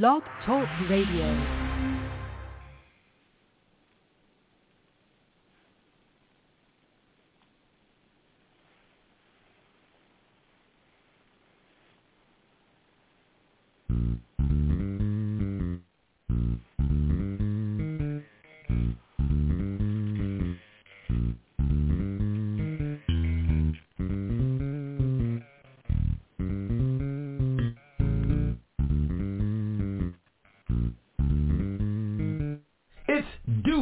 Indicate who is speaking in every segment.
Speaker 1: Blog Talk Radio.
Speaker 2: It's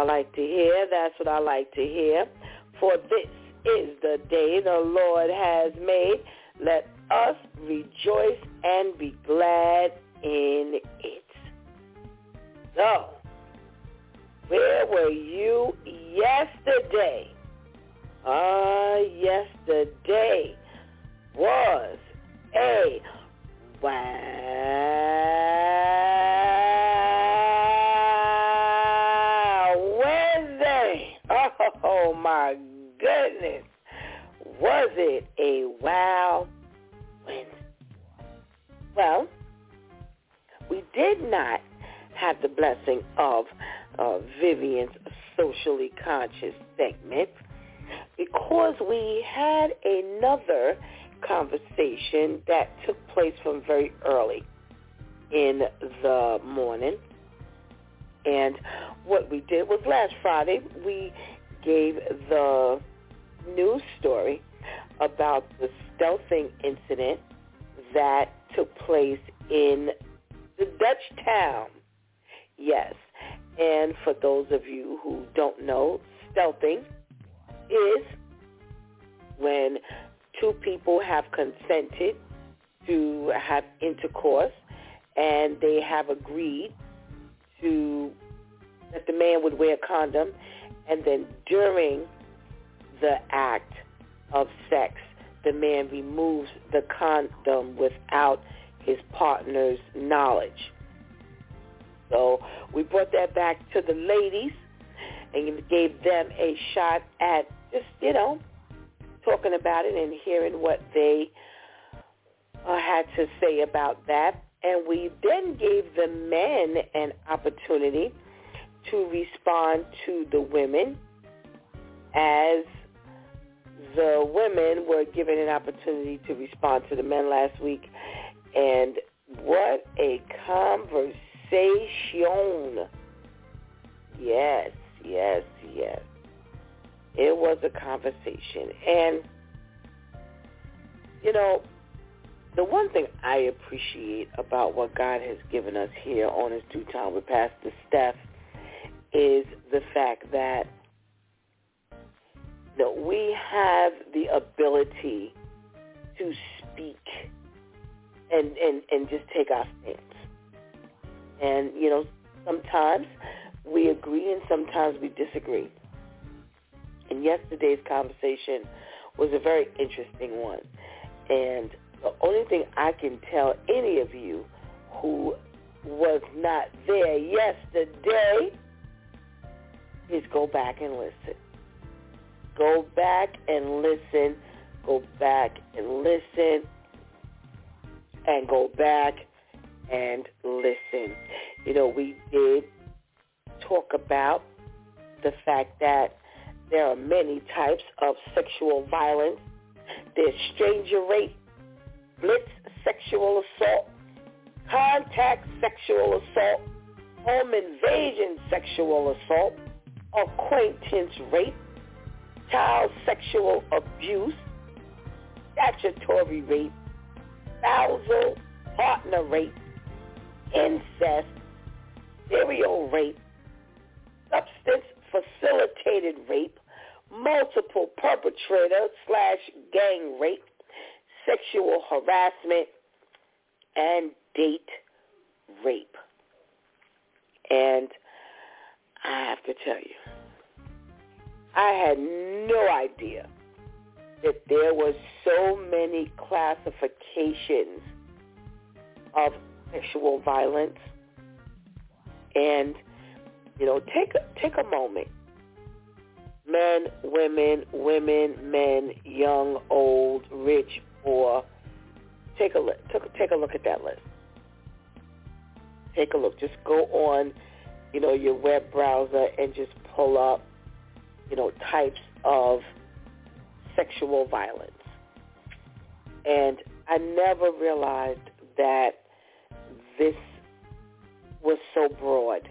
Speaker 3: I like to hear. That's what I like to hear. For this is the day the Lord has made. Let us rejoice and be glad in it. So, where were you yesterday? Ah, yesterday was a wow Was it a wow Wednesday? Well, we did not have the blessing of uh, Vivian's socially conscious segment because we had another conversation that took place from very early in the morning. And what we did was last Friday, we gave the news story about the stealthing incident that took place in the Dutch town. Yes. And for those of you who don't know, stealthing is when two people have consented to have intercourse and they have agreed to that the man would wear a condom and then during the act of sex the man removes the condom without his partner's knowledge. So we brought that back to the ladies and gave them a shot at just, you know, talking about it and hearing what they uh, had to say about that. And we then gave the men an opportunity to respond to the women as the women were given an opportunity to respond to the men last week. And what a conversation. Yes, yes, yes. It was a conversation. And, you know, the one thing I appreciate about what God has given us here on his DEW Time with Pastor Steph is the fact that that we have the ability to speak and, and, and just take our stance. And, you know, sometimes we agree and sometimes we disagree. And yesterday's conversation was a very interesting one. And the only thing I can tell any of you who was not there yesterday is go back and listen. Go back and listen. Go back and listen. And go back and listen. You know, we did talk about the fact that there are many types of sexual violence. There's stranger rape, blitz sexual assault, contact sexual assault, home invasion sexual assault, acquaintance rape, child sexual abuse, statutory rape, spousal partner rape, incest, serial rape, substance facilitated rape, multiple perpetrator slash gang rape, sexual harassment, and date rape. And I have to tell you, I had no idea that there was so many classifications of sexual violence. And, you know, take take a moment. Men, women, women, men, young, old, rich, poor. Take a look. Take a look at that list. Take a look. Just go on, you know, your web browser and just pull up, you know, types of sexual violence. And I never realized that this was so broad.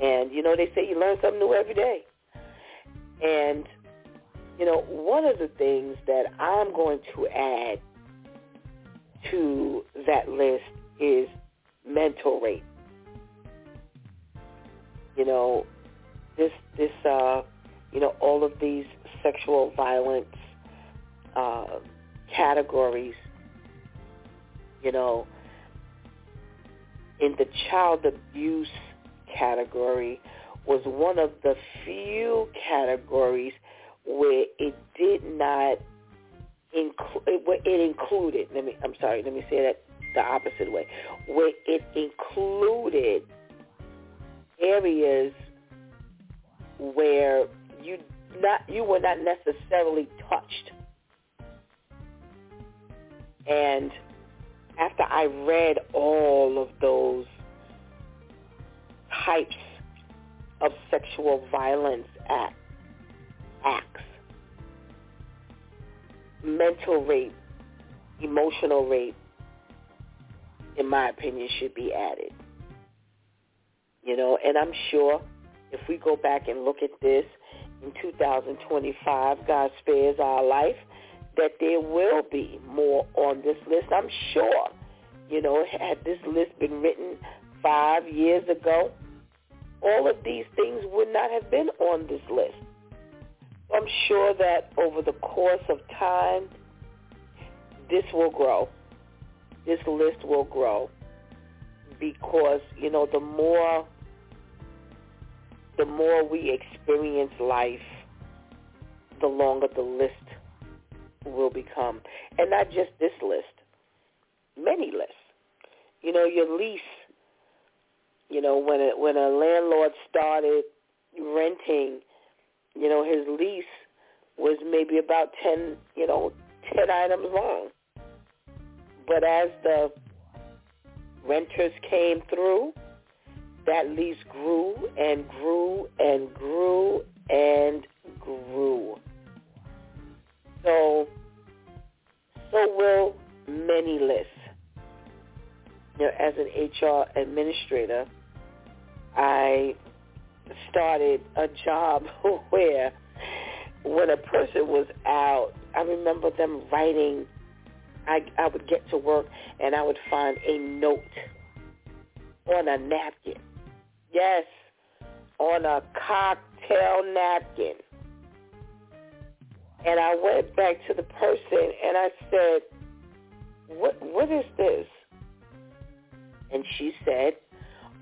Speaker 3: And, you know, they say you learn something new every day. And, you know, one of the things that I'm going to add to that list is mental rape. You know, this, this, uh, you know, all of these sexual violence uh, categories, you know, in the child abuse category was one of the few categories where it did not include, where it included, let me, I'm sorry, let me say that the opposite way, where it included areas where you not you were not necessarily touched. And after I read all of those types of sexual violence act, acts, mental rape, emotional rape, in my opinion, should be added. You know, and I'm sure if we go back and look at this in 2025, God spares our life, that there will be more on this list. I'm sure, you know, had this list been written five years ago, all of these things would not have been on this list. I'm sure that over the course of time, this will grow. This list will grow because, you know, the more the more we experience life, the longer the list will become. And not just this list, many lists. You know, your lease, you know, when a, when a landlord started renting, you know, his lease was maybe about 10, you know, 10 items long. But as the renters came through, that lease grew and grew and grew and grew. So, so will many lists. Know, as an HR administrator, I started a job where when a person was out, I remember them writing, I, I would get to work and I would find a note on a napkin Yes, on a cocktail napkin. And I went back to the person and I said, what, what is this? And she said,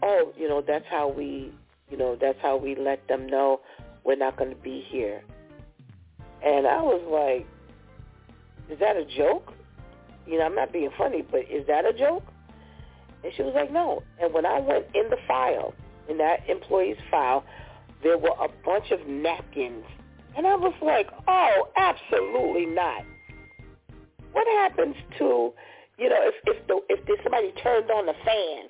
Speaker 3: oh, you know, that's how we, you know, that's how we let them know we're not going to be here. And I was like, is that a joke? You know, I'm not being funny, but is that a joke? And she was like, no. And when I went in the file, in that employee's file, there were a bunch of napkins. And I was like, oh, absolutely not. What happens to, you know, if if the if somebody turned on the fan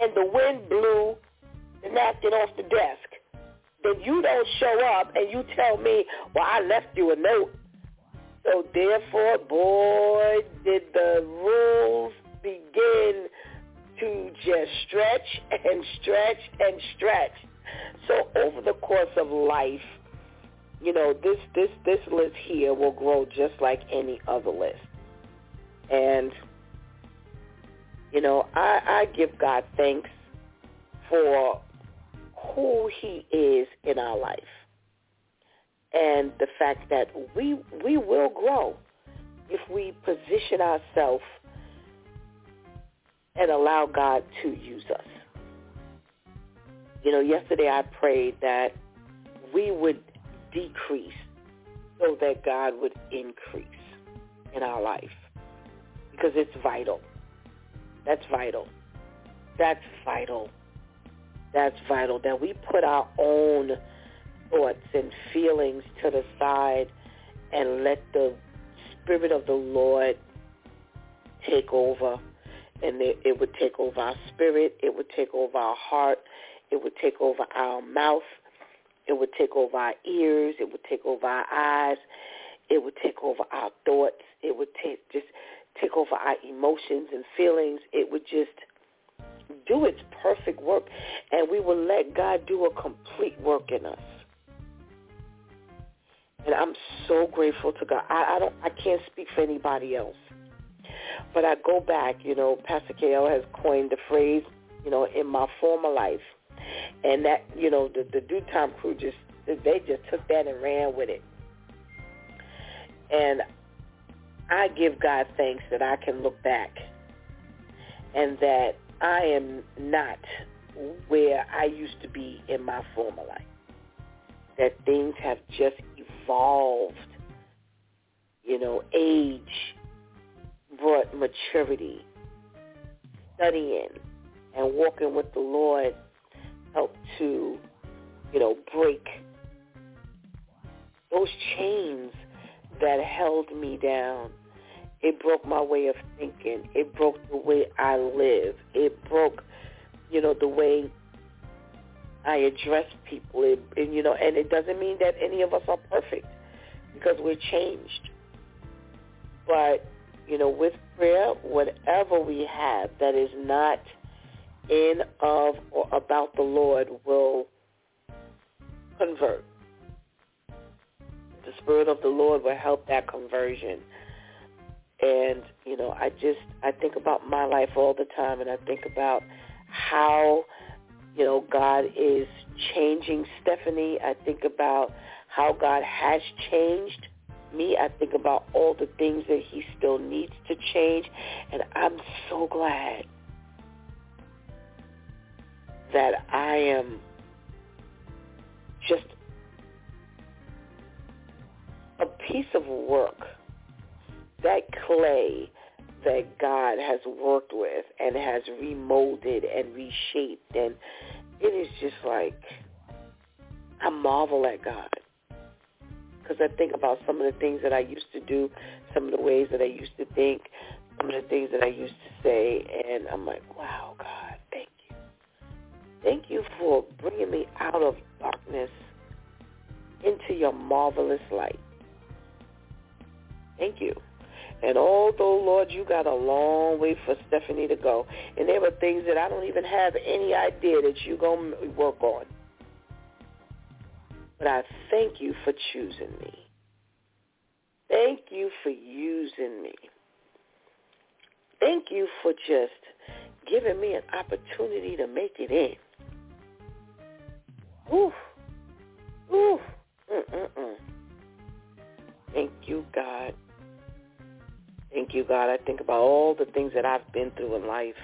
Speaker 3: and the wind blew the napkin off the desk, then you don't show up and you tell me, well, I left you a note. So therefore, boy, did the rules begin to just stretch and stretch and stretch. So over the course of life, you know, this this this list here will grow just like any other list. And, you know, I, I give God thanks for who he is in our life and the fact that we we will grow if we position ourselves and allow God to use us. You know, yesterday I prayed that we would decrease so that God would increase in our life because it's vital. That's vital. That's vital. That's vital that we put our own thoughts and feelings to the side and let the Spirit of the Lord take over. And it, it would take over our spirit. It would take over our heart. It would take over our mouth. It would take over our ears. It would take over our eyes. It would take over our thoughts. It would take just take over our emotions and feelings. It would just do its perfect work, and we will let God do a complete work in us. And I'm so grateful to God. I, I don't I can't speak for anybody else. But I go back, you know, Pastor KL has coined the phrase, you know, in my former life. And that, you know, the, the DEW Time crew just, they just took that and ran with it. And I give God thanks that I can look back and that I am not where I used to be in my former life. That things have just evolved. You know, age brought maturity. Studying and walking with the Lord helped to, you know, break those chains that held me down. It broke my way of thinking. It broke the way I live. It broke, you know, the way I address people. It, and, you know, and it doesn't mean that any of us are perfect because we're changed. But, you know, with prayer, whatever we have that is not in, of, or about the Lord will convert. The Spirit of the Lord will help that conversion. And, you know, I just, I think about my life all the time and I think about how you know, God is changing Stephanie. I think about how God has changed me. I think about all the things that he still needs to change. And I'm so glad that I am just a piece of work, that clay that God has worked with and has remolded and reshaped. And it is just like, I marvel at God. Because I think about some of the things that I used to do, some of the ways that I used to think, some of the things that I used to say, and I'm like, wow, God, thank you. Thank you for bringing me out of darkness into your marvelous light. Thank you. And although, Lord, you got a long way for Stephanie to go, and there are things that I don't even have any idea that you're going to work on. But I thank you for choosing me. Thank you for using me. Thank you for just giving me an opportunity to make it in. Ooh. Ooh. Mm-mm-mm. Thank you, God. Thank you, God. I think about all the things that I've been through in life.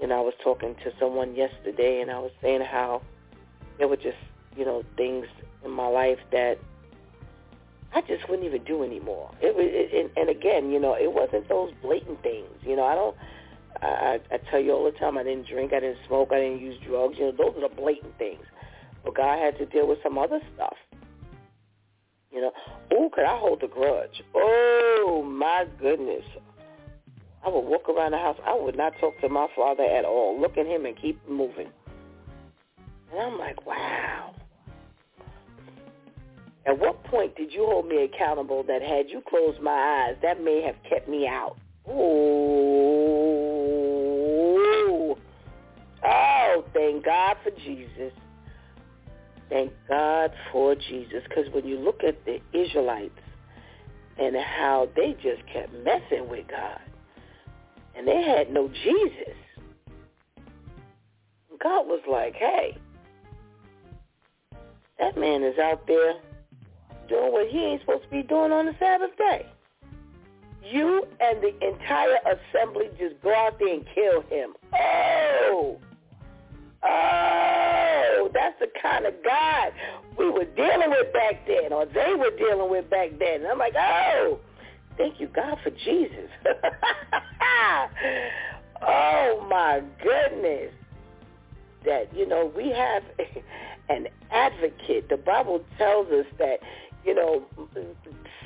Speaker 3: And I was talking to someone yesterday, and I was saying how there were just, you know, things in my life that I just wouldn't even do anymore. It was, it, and, and again, you know, it wasn't those blatant things. You know, I don't. I, I tell you all the time, I didn't drink, I didn't smoke, I didn't use drugs. You know, those are the blatant things. But God had to deal with some other stuff. You know, oh, could I hold a grudge? Oh my goodness. I would walk around the house. I would not talk to my father at all. Look at him and keep moving. And I'm like, wow. At what point did you hold me accountable that had you closed my eyes, that may have kept me out? Oh, oh, thank God for Jesus. Thank God for Jesus. Because when you look at the Israelites, and how they just kept messing with God. And they had no Jesus. God was like, hey, that man is out there doing what he ain't supposed to be doing on the Sabbath day. You and the entire assembly just go out there and kill him. Oh! Oh, that's the kind of God we were dealing with back then, or they were dealing with back then. And I'm like, oh, thank you, God, for Jesus. oh, my goodness. That, you know, we have an advocate. The Bible tells us that, you know,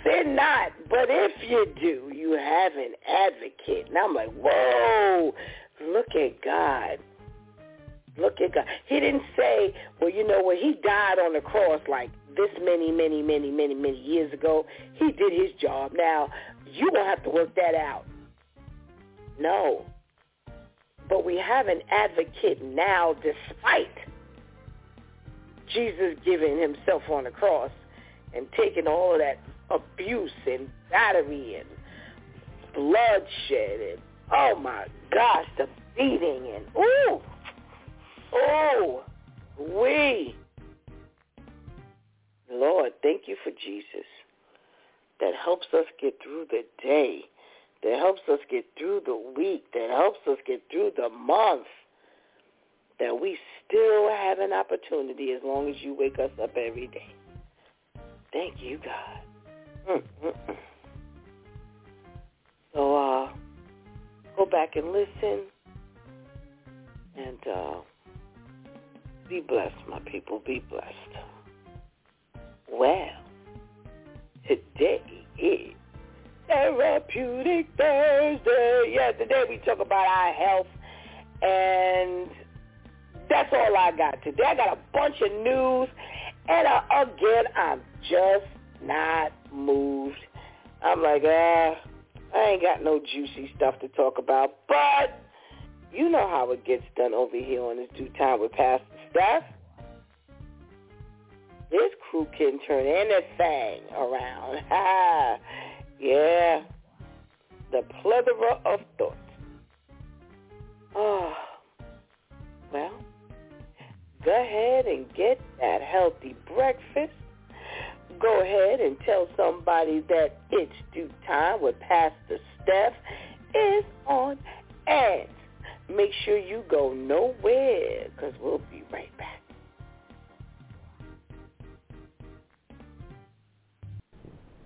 Speaker 3: sin not, but if you do, you have an advocate. And I'm like, whoa, look at God. Look at God. He didn't say, well, you know, when he died on the cross like this many, many, many, many, many years ago, he did his job. Now, you will have to work that out. No. But we have an advocate now despite Jesus giving himself on the cross and taking all of that abuse and battery and bloodshed and, oh my gosh, the beating and, ooh, Oh, we. Lord, thank you for Jesus that helps us get through the day, that helps us get through the week, that helps us get through the month, that we still have an opportunity as long as you wake us up every day. Thank you, God. Mm-mm-mm. So uh, go back and listen and uh, be blessed, my people. Be blessed. Well, today is Therapeutic Thursday. Yeah, today we talk about our health, and that's all I got today. I got a bunch of news, and uh, again, I'm just not moved. I'm like, ah, I ain't got no juicy stuff to talk about, but you know how it gets done over here on this DEW Time with Pastor Steph. This crew can turn anything around. yeah. The plethora of thoughts. Oh, well, go ahead and get that healthy breakfast. Go ahead and tell somebody that it's DEW Time with Pastor Steph is on and Make sure you go nowhere because we'll be right back.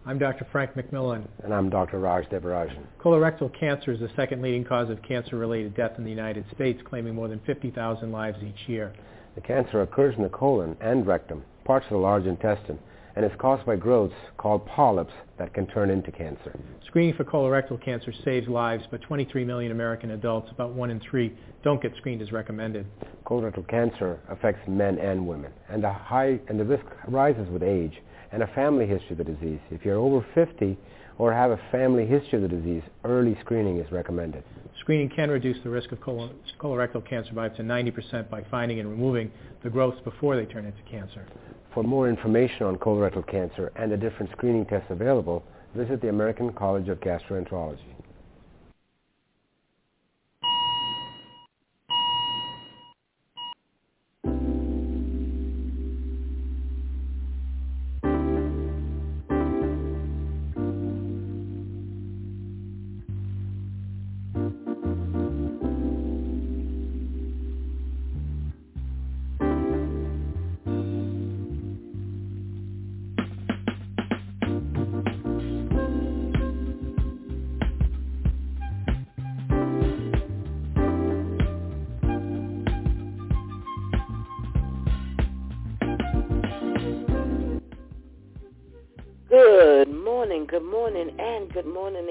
Speaker 4: I'm Dr. Frank McMillan.
Speaker 5: And I'm Dr. Raj Devarajan.
Speaker 4: Colorectal cancer is the second leading cause of cancer-related death in the United States, claiming more than 50,000 lives each year.
Speaker 5: The cancer occurs in the colon and rectum, parts of the large intestine, and is caused by growths called polyps that can turn into cancer.
Speaker 4: Screening for colorectal cancer saves lives, but 23 million American adults, about one in three, don't get screened as recommended.
Speaker 5: Colorectal cancer affects men and women, and the, high, and the risk rises with age and a family history of the disease. If you're over 50 or have a family history of the disease, early screening is recommended.
Speaker 4: Screening can reduce the risk of colorectal cancer by up to 90% by finding and removing the growths before they turn into cancer.
Speaker 5: For more information on colorectal cancer and the different screening tests available, visit the American College of Gastroenterology.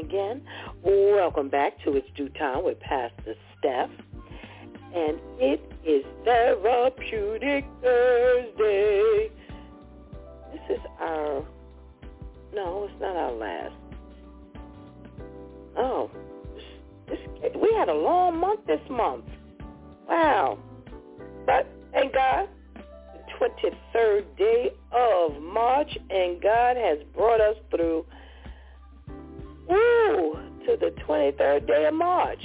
Speaker 3: Again. Welcome back to It's DEW Time with Pastor Steph. And it is Therapeutic Thursday. This is our, no, it's not our last. Oh, this, we had a long month this month. Wow. But thank God, the 23rd day of March, and God has brought us through Ooh, to the 23rd day of March.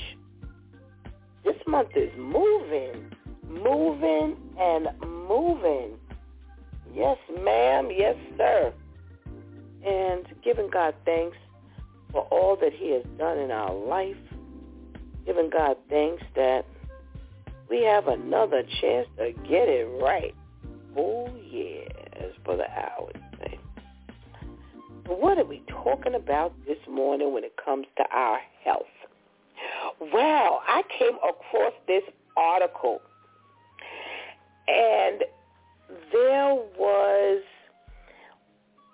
Speaker 3: This month is moving, moving and moving. Yes, ma'am. Yes, sir. And giving God thanks for all that he has done in our life. Giving God thanks that we have another chance to get it right. Oh, yeah, as Brother say. But what are we talking about this morning when it comes to our health? Well, I came across this article, and there was,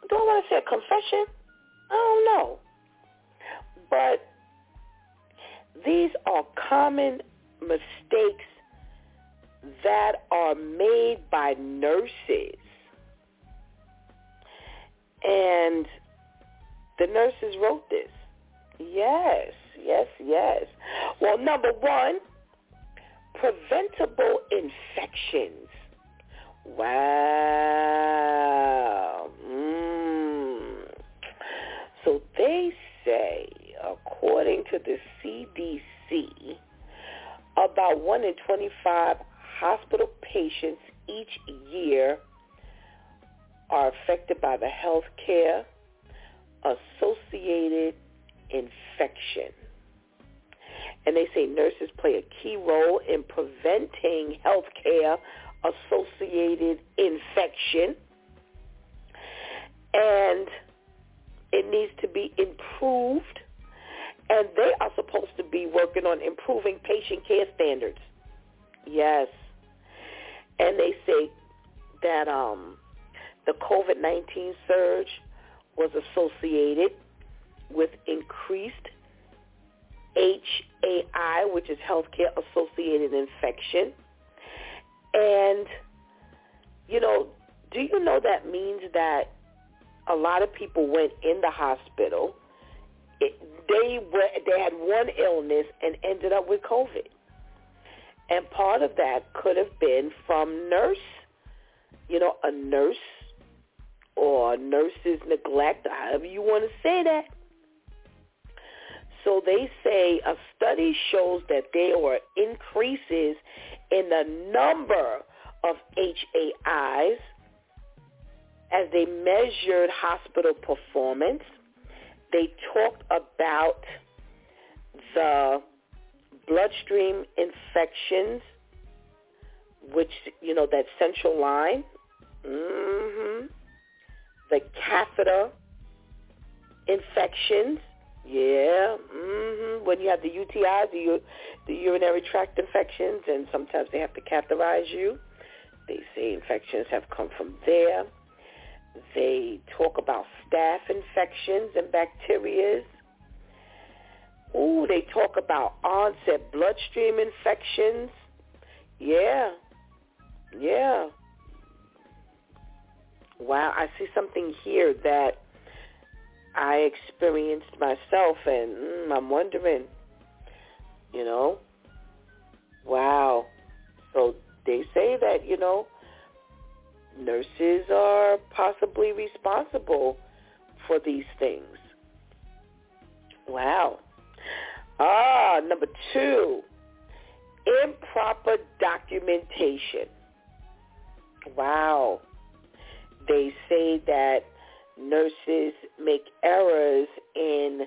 Speaker 3: do I want to say a confession? I don't know. But these are common mistakes that are made by nurses. And the nurses wrote this. Yes, yes, yes. Well, number one, preventable infections. Wow. Mm. So they say, according to the CDC, about 1 in 25 hospital patients each year are affected by the health care associated infection. And they say nurses play a key role in preventing healthcare associated infection. And it needs to be improved. And they are supposed to be working on improving patient care standards. Yes. And they say that um, the COVID-19 surge was associated with increased HAI, which is healthcare associated infection. And, you know, do you know that means that a lot of people went in the hospital. It, they were, they had one illness and ended up with COVID. And part of that could have been from nurse, you know, a nurse or nurse's neglect, however you want to say that. So they say a study shows that there were increases in the number of HAIs as they measured hospital performance. They talked about the bloodstream infections, which, you know, that central line. Mm-hmm the catheter infections. Yeah, mm-hmm. when you have the UTIs, the, the urinary tract infections, and sometimes they have to catheterize you. They say infections have come from there. They talk about staph infections and bacterias. Ooh, they talk about onset bloodstream infections. Yeah, yeah. Wow, I see something here that I experienced myself, and mm, I'm wondering, you know, wow. So they say that, you know, nurses are possibly responsible for these things. Wow. Ah, number two, improper documentation. Wow they say that nurses make errors in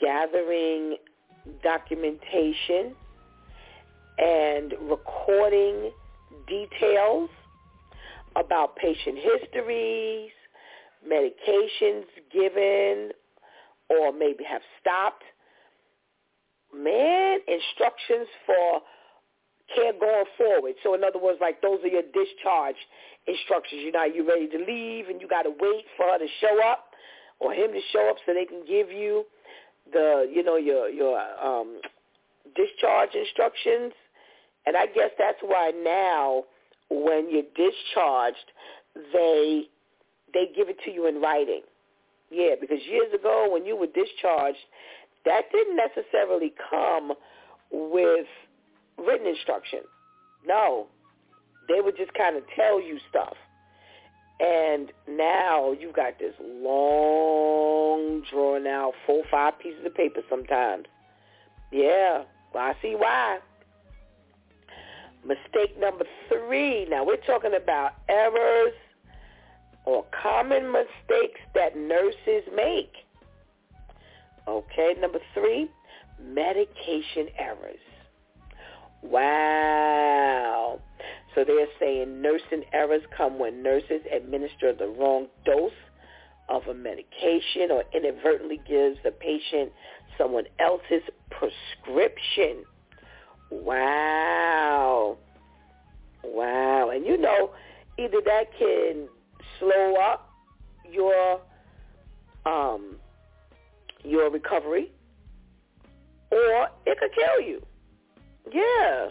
Speaker 3: gathering documentation and recording details about patient histories, medications given or maybe have stopped. Man, instructions for care going forward. So in other words, like those are your discharge instructions. You know, you ready to leave and you got to wait for her to show up or him to show up so they can give you the, you know, your your um, discharge instructions. And I guess that's why now when you're discharged, they they give it to you in writing. Yeah, because years ago when you were discharged, that didn't necessarily come with written instruction. No, they would just kind of tell you stuff. And now you've got this long, drawn out, four, five pieces of paper sometimes. Yeah, well, I see why. Mistake number three. Now we're talking about errors or common mistakes that nurses make. Okay, number three, medication errors. Wow. So they're saying nursing errors come when nurses administer the wrong dose of a medication or inadvertently gives the patient someone else's prescription. Wow. Wow. And you know, either that can slow up your um your recovery or it could kill you. Yeah.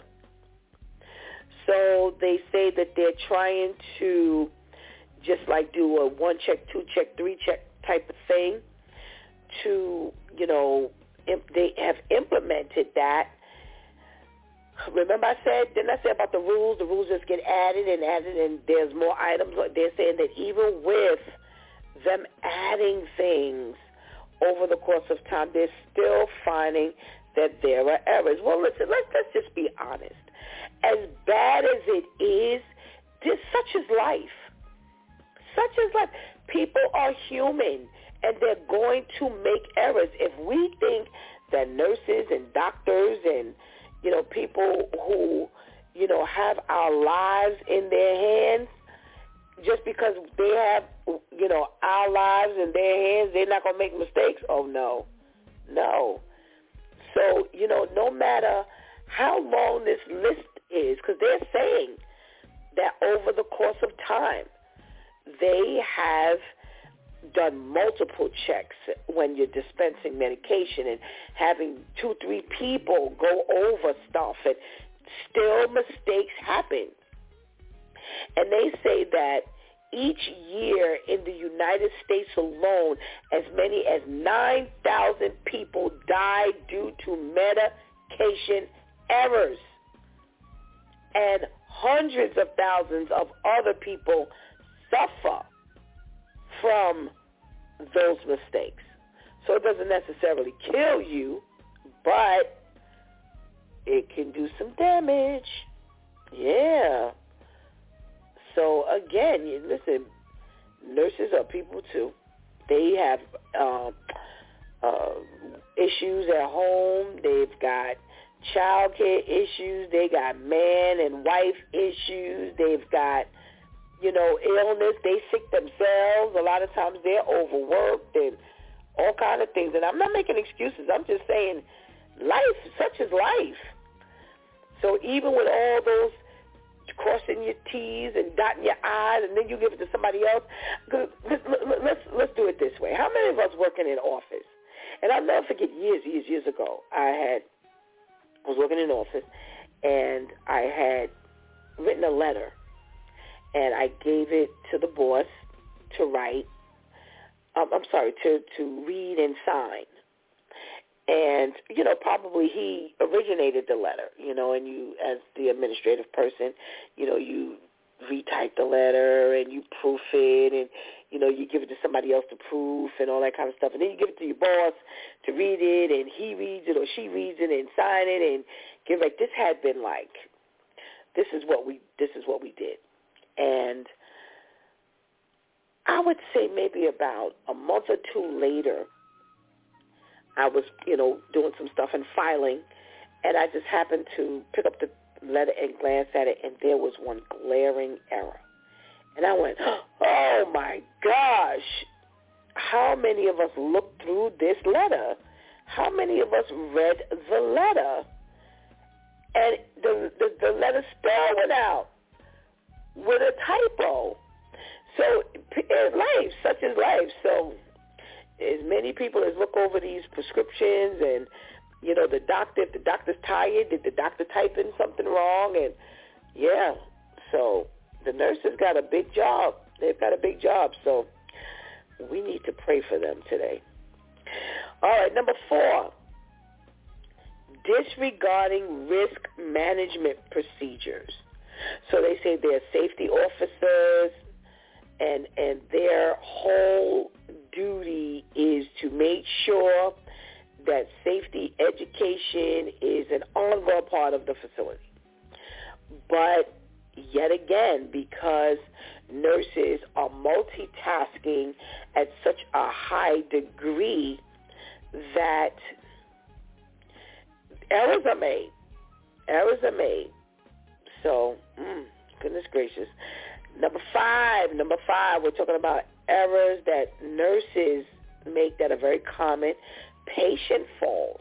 Speaker 3: So they say that they're trying to just like do a one check, two check, three check type of thing to, you know, imp- they have implemented that. Remember I said, didn't I say about the rules? The rules just get added and added and there's more items. They're saying that even with them adding things over the course of time, they're still finding that there are errors. Well, listen, let's, let's just be honest. As bad as it is, this such is life. Such is life. People are human, and they're going to make errors. If we think that nurses and doctors and you know people who you know have our lives in their hands just because they have you know our lives in their hands, they're not gonna make mistakes. Oh no, no. So you know, no matter how long this list is, because they're saying that over the course of time, they have done multiple checks when you're dispensing medication and having two, three people go over stuff and still mistakes happen. And they say that each year in the United States alone, as many as 9,000 people die due to medication errors. And hundreds of thousands of other people suffer from those mistakes. So it doesn't necessarily kill you, but it can do some damage. Yeah. So again, you listen, nurses are people too. They have um, uh, issues at home. They've got child care issues. They got man and wife issues. They've got, you know, illness. They sick themselves. A lot of times they're overworked and all kind of things. And I'm not making excuses. I'm just saying life, such is life. So even with all those crossing your T's and dotting your I's, and then you give it to somebody else. Let's, let's, do it this way. How many of us working in office? And I'll never forget years, years, years ago, I had I was working in office, and I had written a letter, and I gave it to the boss to write. Um, I'm sorry, to to read and sign and you know probably he originated the letter you know and you as the administrative person you know you retype the letter and you proof it and you know you give it to somebody else to proof and all that kind of stuff. And then you give it to your boss to read it and he reads it or she reads it and sign it and give like this had been like this is what we this is what we did. And I would say maybe about a month or two later I was, you know, doing some stuff and filing, and I just happened to pick up the letter and glance at it, and there was one glaring error. And I went, oh my gosh, how many of us looked through this letter? How many of us read the letter? And the, the, the letter spelled went out with a typo. So life, such is life. So as many people as look over these prescriptions and you know the doctor if the doctor's tired did the doctor type in something wrong? And yeah so the nurses got a big job. They've got a big job so we need to pray for them today. All right number four disregarding risk management procedures. So they say they're safety officers and and their whole duty is to make sure that safety education is an ongoing part of the facility. But yet again, because nurses are multitasking at such a high degree that errors are made. Errors are made. So, mm, goodness gracious. Number five, number five, we're talking about errors that nurses make that are very common. Patient falls.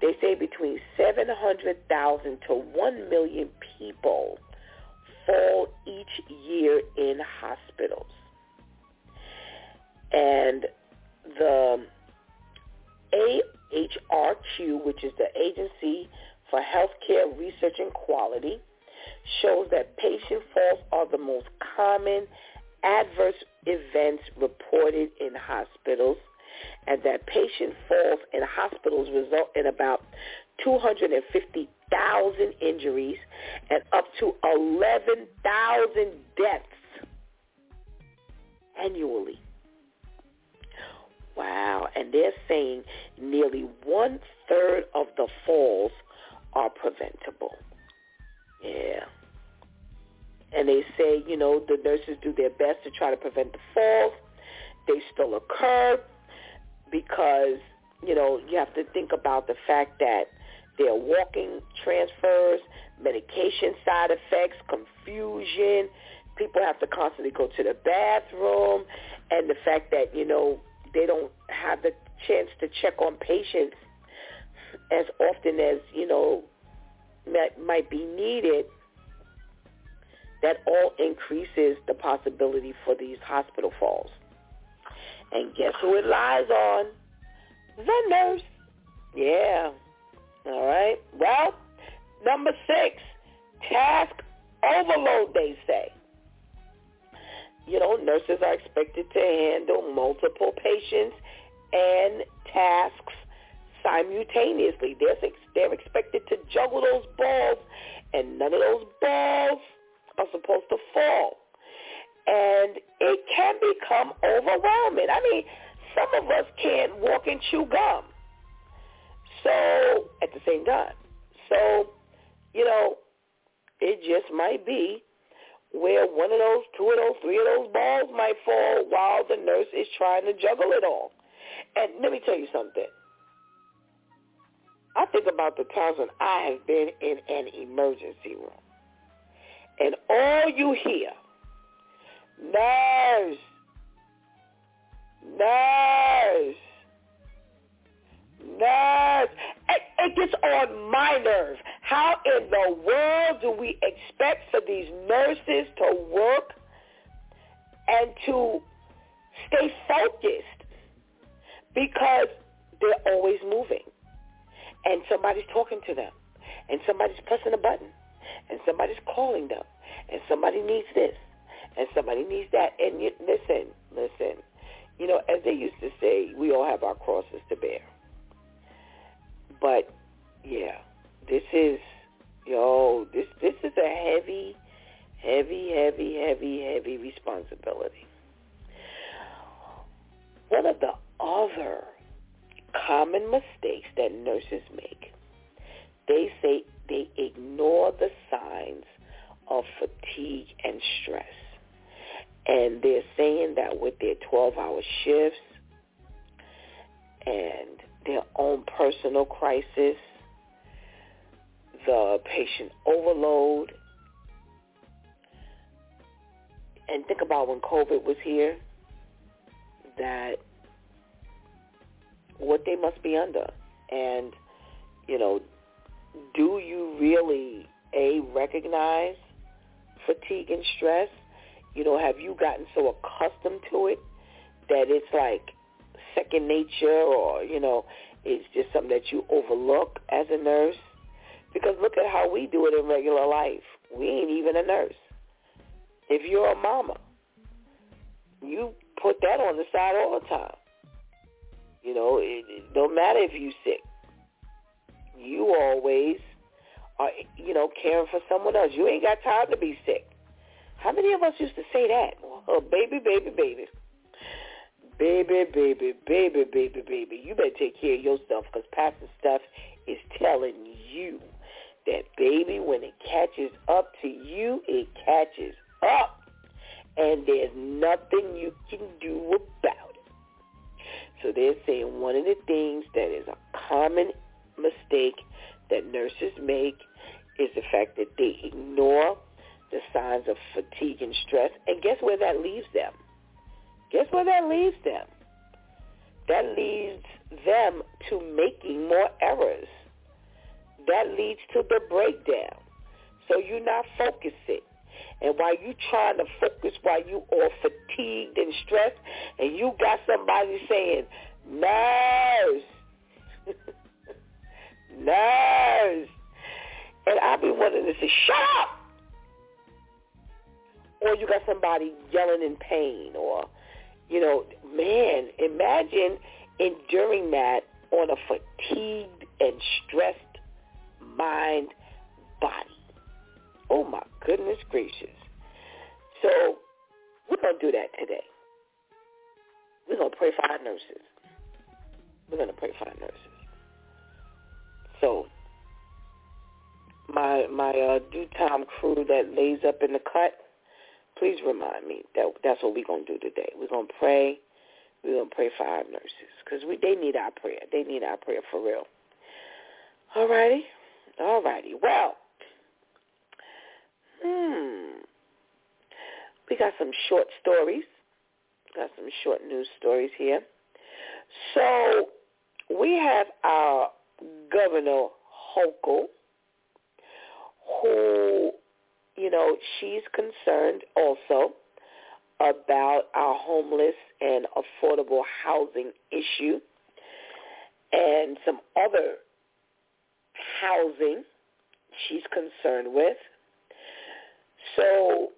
Speaker 3: They say between 700,000 to 1 million people fall each year in hospitals. And the AHRQ, which is the Agency for Healthcare Research and Quality, shows that patient falls are the most common adverse events reported in hospitals and that patient falls in hospitals result in about 250,000 injuries and up to 11,000 deaths annually. Wow. And they're saying nearly one-third of the falls are preventable. Yeah. And they say, you know, the nurses do their best to try to prevent the falls. They still occur because, you know, you have to think about the fact that there are walking transfers, medication side effects, confusion. People have to constantly go to the bathroom. And the fact that, you know, they don't have the chance to check on patients as often as, you know, might be needed, that all increases the possibility for these hospital falls. And guess who it lies on? The nurse. Yeah. All right. Well, number six, task overload, they say. You know, nurses are expected to handle multiple patients and tasks simultaneously. They're, they're expected to juggle those balls, and none of those balls are supposed to fall and it can become overwhelming. I mean, some of us can't walk and chew gum. So at the same time, so you know, it just might be where one of those, two of those, three of those balls might fall while the nurse is trying to juggle it all. And let me tell you something. I think about the times when I have been in an emergency room, and all you hear Nurse. Nurse. Nurse. It, it gets on my nerve. How in the world do we expect for these nurses to work and to stay focused? Because they're always moving. And somebody's talking to them. And somebody's pressing a button. And somebody's calling them. And somebody needs this and somebody needs that. And you, listen, listen, you know, as they used to say, we all have our crosses to bear. But yeah, this is yo, this this is a heavy, heavy, heavy, heavy, heavy responsibility. One of the other common mistakes that nurses make, they say 12-hour shifts and their own personal crisis, the patient overload, and think about when COVID was here, that what they must be under. And, you know, do you really, A, recognize fatigue and stress? You know, have you gotten so accustomed to it that it's like second nature or, you know, it's just something that you overlook as a nurse? Because look at how we do it in regular life. We ain't even a nurse. If you're a mama, you put that on the side all the time. You know, it, it don't matter if you sick. You always are, you know, caring for someone else. You ain't got time to be sick. How many of us used to say that? Oh, baby, baby, baby. Baby, baby, baby, baby, baby. You better take care of yourself because Pastor Steph is telling you that, baby, when it catches up to you, it catches up. And there's nothing you can do about it. So they're saying one of the things that is a common mistake that nurses make is the fact that they ignore the signs of fatigue and stress. And guess where that leaves them? Guess where that leaves them? That leads them to making more errors. That leads to the breakdown. So you're not focusing. And while you're trying to focus, while you all fatigued and stressed, and you got somebody saying, nurse, nurse, and I'll be wanting to say, shut up! Or you got somebody yelling in pain or, you know, man, imagine enduring that on a fatigued and stressed mind, body. Oh my goodness gracious. So we're going to do that today. We're going to pray for our nurses. We're going to pray for our nurses. So my my uh, DEW Time crew that lays up in the cut, please remind me that that's what we're gonna do today. We're gonna pray. We're gonna pray for our nurses because we they need our prayer. They need our prayer for real. All righty, all righty. Well, hmm, we got some short stories. Got some short news stories here. So we have our Governor Hochul who, you know, she's concerned also about our homeless and affordable housing issue and some other housing she's concerned with. So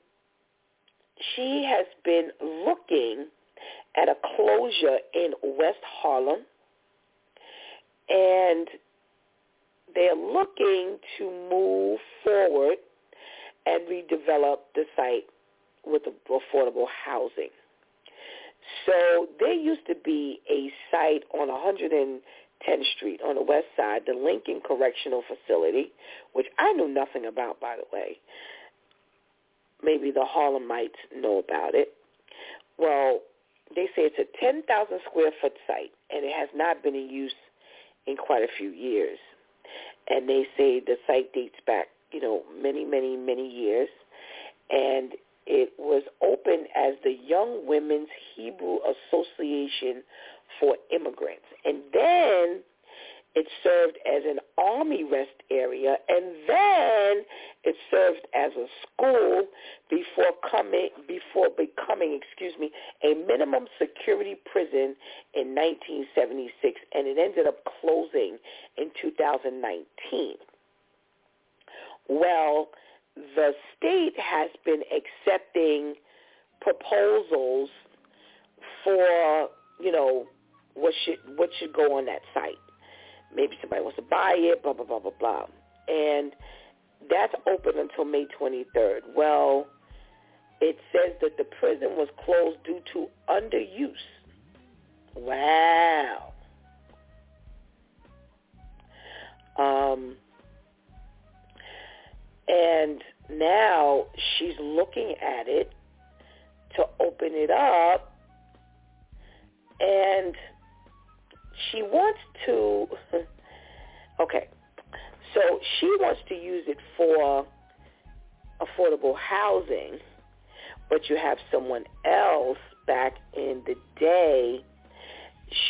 Speaker 3: she has been looking at a closure in West Harlem and they're looking to move forward and redevelop the site with affordable housing. So there used to be a site on 110th Street on the west side, the Lincoln Correctional Facility, which I knew nothing about, by the way. Maybe the Harlemites know about it. Well, they say it's a 10,000 square foot site, and it has not been in use in quite a few years and they say the site dates back, you know, many, many, many years, and it was opened as the Young Women's Hebrew Association for Immigrants, and then it served as an army rest area, and then it served as a school before coming before becoming, excuse me, a minimum security prison in 1976, and it ended up closing in 2019. Well, the state has been accepting proposals for, you know, what should what should go on that site. Maybe somebody wants to buy it, blah blah blah blah blah. And that's open until May 23rd. Well, it says that the prison was closed due to underuse. Wow. Um, and now she's looking at it to open it up and she wants to okay so she wants to use it for affordable housing, but you have someone else back in the day.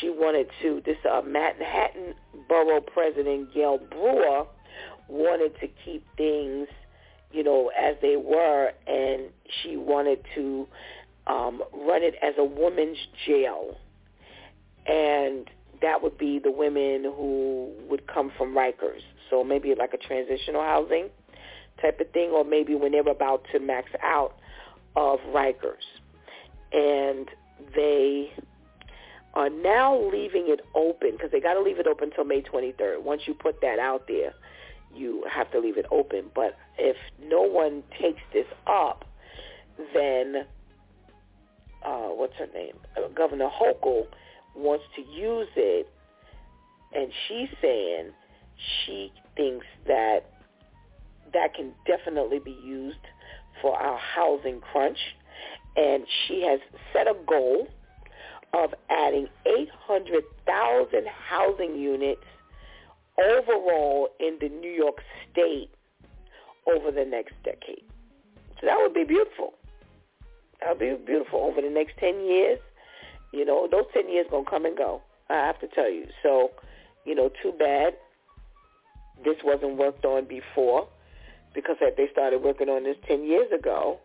Speaker 3: She wanted to, this uh, Manhattan Borough President Gale Brewer wanted to keep things, you know, as they were, and she wanted to um, run it as a women's jail. And that would be the women who would come from Rikers. So maybe like a transitional housing type of thing, or maybe when they were about to max out of Rikers. And they are now leaving it open because they got to leave it open until May 23rd. Once you put that out there, you have to leave it open. But if no one takes this up, then uh, what's her name? Uh, Governor Hochul wants to use it, and she's saying she thinks that that can definitely be used for our housing crunch, and she has set a goal of adding 800,000 housing units overall in the New York State over the next decade. So that would be beautiful. That would be beautiful over the next 10 years. You know, those 10 years going to come and go. I have to tell you. So, you know, too bad this wasn't worked on before because if they started working on this 10 years ago,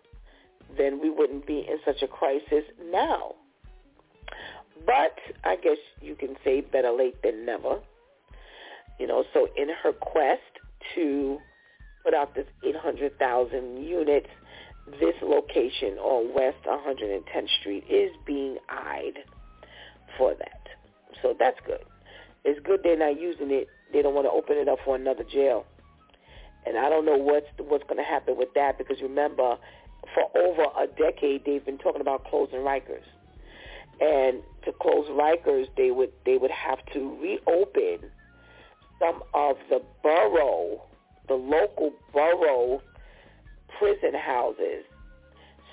Speaker 3: then we wouldn't be in such a crisis now. But I guess you can say better late than never. You know, so in her quest to put out this 800,000 units, this location on West 110th Street is being eyed for that. So that's good. It's good they're not using it. They don't want to open it up for another jail. And I don't know what's what's going to happen with that because remember, for over a decade they've been talking about closing Rikers. And to close Rikers, they would they would have to reopen some of the borough, the local borough prison houses.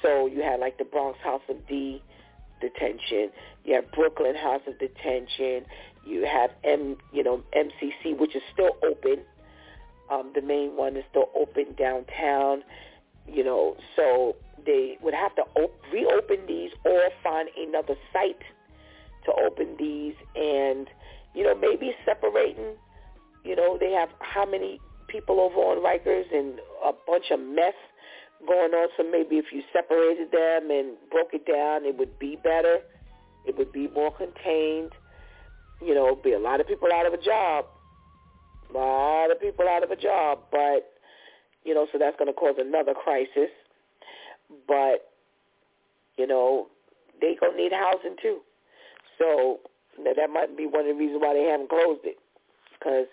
Speaker 3: So you had like the Bronx House of D detention, you have Brooklyn House of Detention, you have M, you know, MCC, which is still open. Um, the main one is still open downtown. You know, so they would have to op- reopen these or find another site to open these, and you know, maybe separating. You know, they have how many people over on Rikers and a bunch of mess going on. So maybe if you separated them and broke it down, it would be better. It would be more contained. You know, be a lot of people out of a job. A lot of people out of a job, but you know, so that's going to cause another crisis. But you know, they gonna need housing too. So that might be one of the reasons why they haven't closed it, because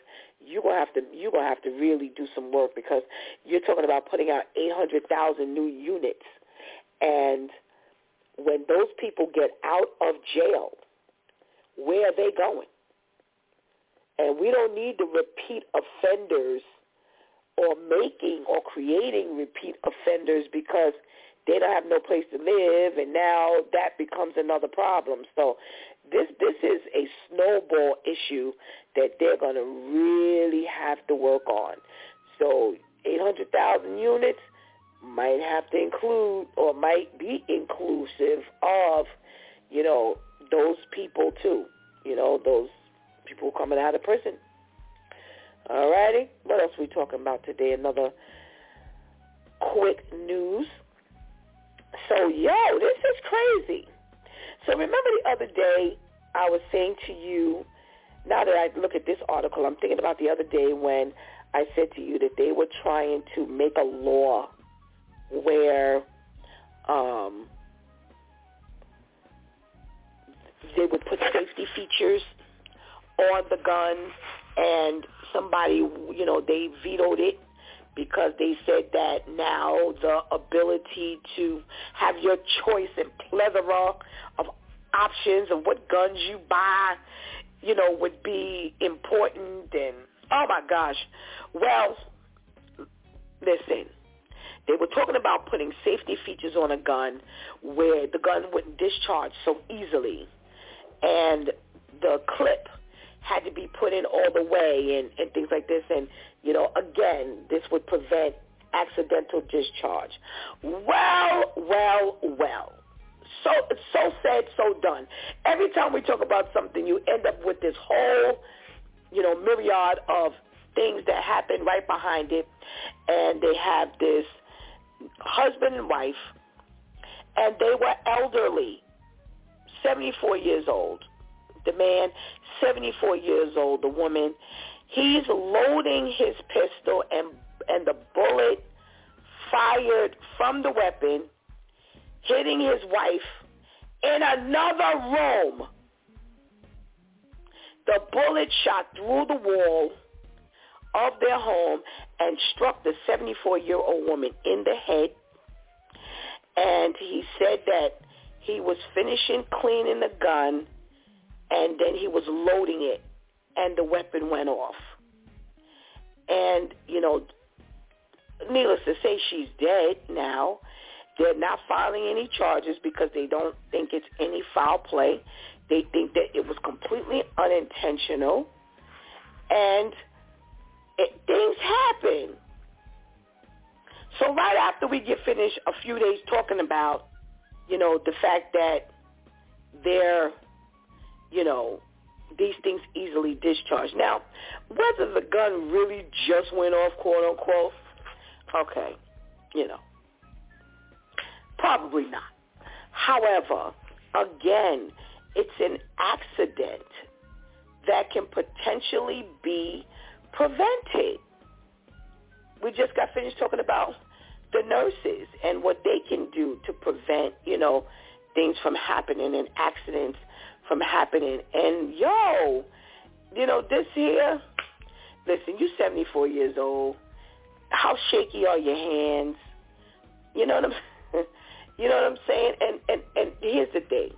Speaker 3: you're gonna have to you're gonna have to really do some work because you're talking about putting out 800,000 new units, and when those people get out of jail, where are they going? And we don't need the repeat offenders or making or creating repeat offenders because they don't have no place to live and now that becomes another problem. So this this is a snowball issue that they're going to really have to work on. So 800,000 units might have to include or might be inclusive of, you know, those people too. You know, those people coming out of prison. All righty. What else we talking about today? Another quick news. So, yo, this is crazy. So remember the other day I was saying to you, now that I look at this article, I'm thinking about the other day when I said to you that they were trying to make a law where um, they would put safety features on the gun and somebody, you know, they vetoed it because they said that now the ability to have your choice and plethora of options of what guns you buy, you know, would be important and oh my gosh. Well, listen, they were talking about putting safety features on a gun where the gun wouldn't discharge so easily and the clip had to be put in all the way and, and things like this. And, you know, again, this would prevent accidental discharge. Well, well, well. So it's so said, so done. Every time we talk about something, you end up with this whole, you know, myriad of things that happen right behind it. And they have this husband and wife, and they were elderly, 74 years old. The man, 74 years old. The woman, he's loading his pistol, and and the bullet fired from the weapon, hitting his wife in another room. The bullet shot through the wall of their home and struck the 74-year-old woman in the head. and he said that he was finishing cleaning the gun, and then he was loading it, and the weapon went off. And you know, needless to say, she's dead now. They're not filing any charges because they don't think it's any foul play. They think that it was completely unintentional, and it, things happen. So right after we get finished a few days talking about, you know, the fact that they're, you know, these things easily discharged. Now, whether the gun really just went off, quote unquote, okay, you know, probably not. However, again, it's an accident that can potentially be prevented. We just got finished talking about the nurses and what they can do to prevent, you know, things from happening and accidents from happening. And yo, you know, this here, listen, you're 74 years old. How shaky are your hands? You know what I'm You know what I'm saying? And and and here's the thing.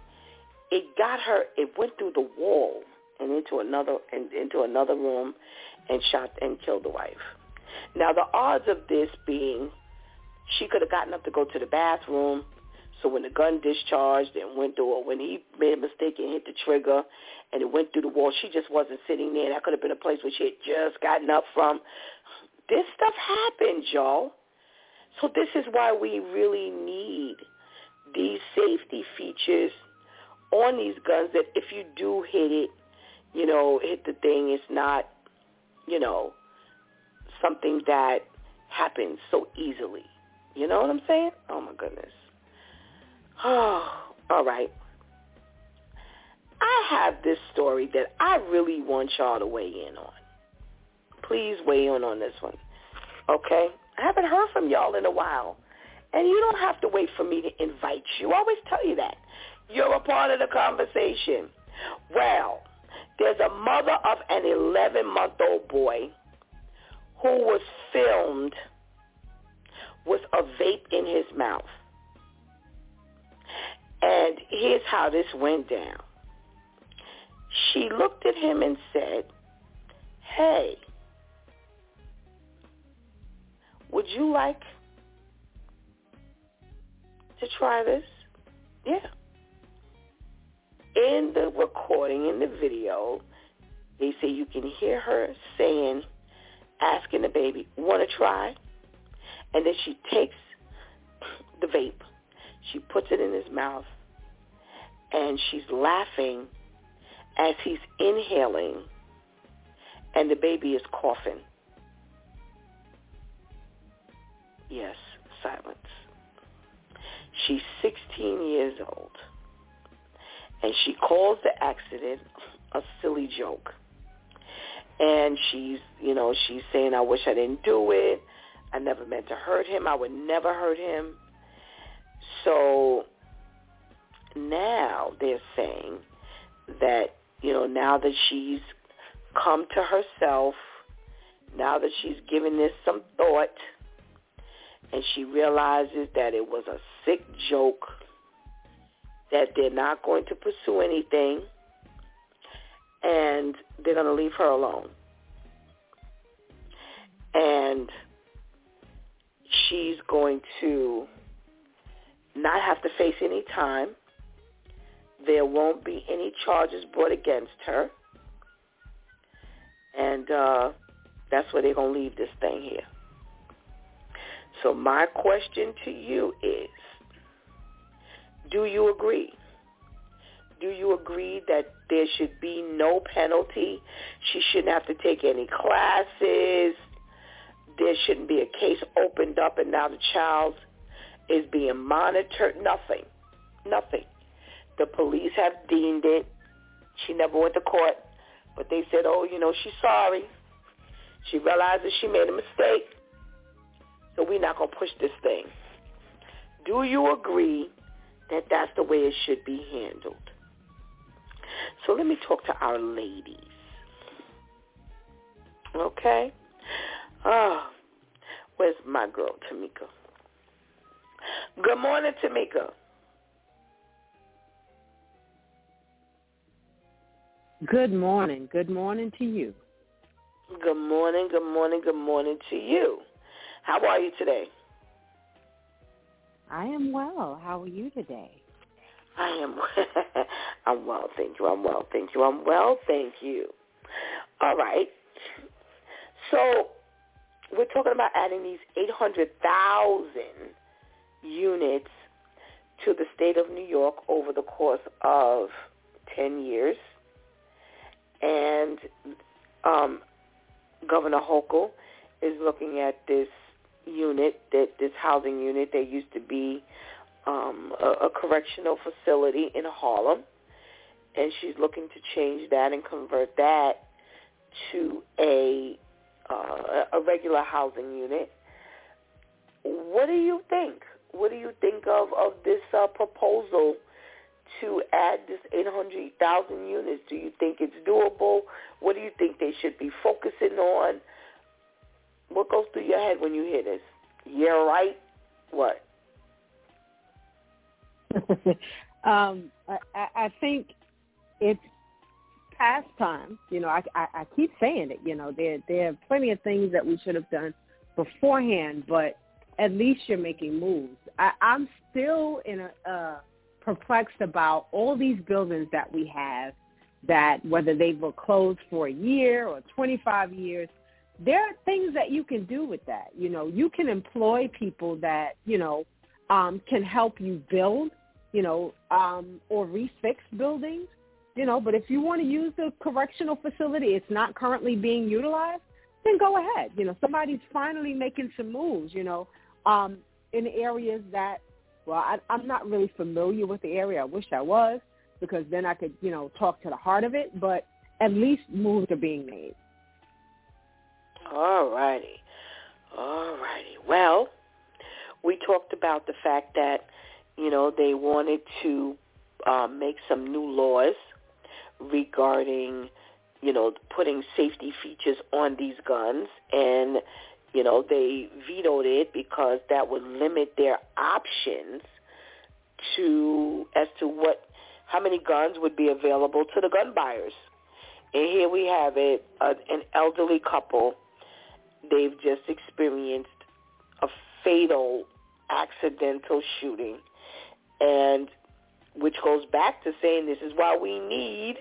Speaker 3: It got her it went through the wall and into another and into another room and shot and killed the wife. Now the odds of this being she could have gotten up to go to the bathroom. So when the gun discharged and went through, or when he made a mistake and hit the trigger and it went through the wall, she just wasn't sitting there. That could have been a place where she had just gotten up from. This stuff happens, y'all. So this is why we really need these safety features on these guns that if you do hit it, you know, hit the thing, it's not, you know, something that happens so easily. You know what I'm saying? Oh my goodness. Oh, all right. I have this story that I really want y'all to weigh in on. Please weigh in on this one. Okay? I haven't heard from y'all in a while. And you don't have to wait for me to invite you. I always tell you that. You're a part of the conversation. Well, there's a mother of an 11-month-old boy who was filmed with a vape in his mouth. And here's how this went down. She looked at him and said, hey, would you like to try this? Yeah. In the recording, in the video, they say you can hear her saying, asking the baby, want to try? And then she takes the vape, she puts it in his mouth, and she's laughing as he's inhaling, and the baby is coughing. Yes, silence. She's 16 years old, and she calls the accident a silly joke. And she's, you know, she's saying, I wish I didn't do it. I never meant to hurt him. I would never hurt him. So now they're saying that, you know, now that she's come to herself, now that she's given this some thought, and she realizes that it was a sick joke, that they're not going to pursue anything, and they're going to leave her alone. And she's going to not have to face any time. There won't be any charges brought against her. And uh, that's where they're going to leave this thing here. So my question to you is, do you agree? Do you agree that there should be no penalty? She shouldn't have to take any classes there shouldn't be a case opened up and now the child is being monitored. Nothing. Nothing. The police have deemed it. She never went to court, but they said, oh, you know, she's sorry. She realizes she made a mistake, so we're not going to push this thing. Do you agree that that's the way it should be handled? So let me talk to our ladies. Okay? Oh, where's my girl, Tamika? Good morning, Tamika.
Speaker 6: Good morning. Good morning to you.
Speaker 3: Good morning, good morning, good morning to you. How are you today?
Speaker 6: I am well. How are you today?
Speaker 3: I am I'm well, thank you. I'm well, thank you. I'm well, thank you. All right. So we're talking about adding these 800,000 units to the state of New York over the course of 10 years. And um, Governor Hochul is looking at this unit, that this housing unit. There used to be um, a, a correctional facility in Harlem, and she's looking to change that and convert that to a uh, a regular housing unit. What do you think? What do you think of of this uh, proposal to add this 800,000 units? Do you think it's doable? What do you think they should be focusing on? What goes through your head when you hear this? Yeah, right. What?
Speaker 6: um, I, I think it's past time. You know, I, I, I keep saying it. You know, there there are plenty of things that we should have done beforehand, but at least you're making moves. I, I'm still in a uh, perplexed about all these buildings that we have that whether they were closed for a year or 25 years, there are things that you can do with that. You know, you can employ people that, you know, um, can help you build, you know, um, or refix buildings, you know, but if you want to use the correctional facility, it's not currently being utilized, then go ahead. You know, somebody's finally making some moves, you know, um, in areas that, well, I, I'm not really familiar with the area. I wish I was because then I could, you know, talk to the heart of it, but at least moves are being made.
Speaker 3: All righty. All righty. Well, we talked about the fact that, you know, they wanted to um, make some new laws regarding, you know, putting safety features on these guns. And, you know, they vetoed it because that would limit their options to as to what how many guns would be available to the gun buyers. And here we have it, uh, an elderly couple they've just experienced a fatal accidental shooting and which goes back to saying this is why we need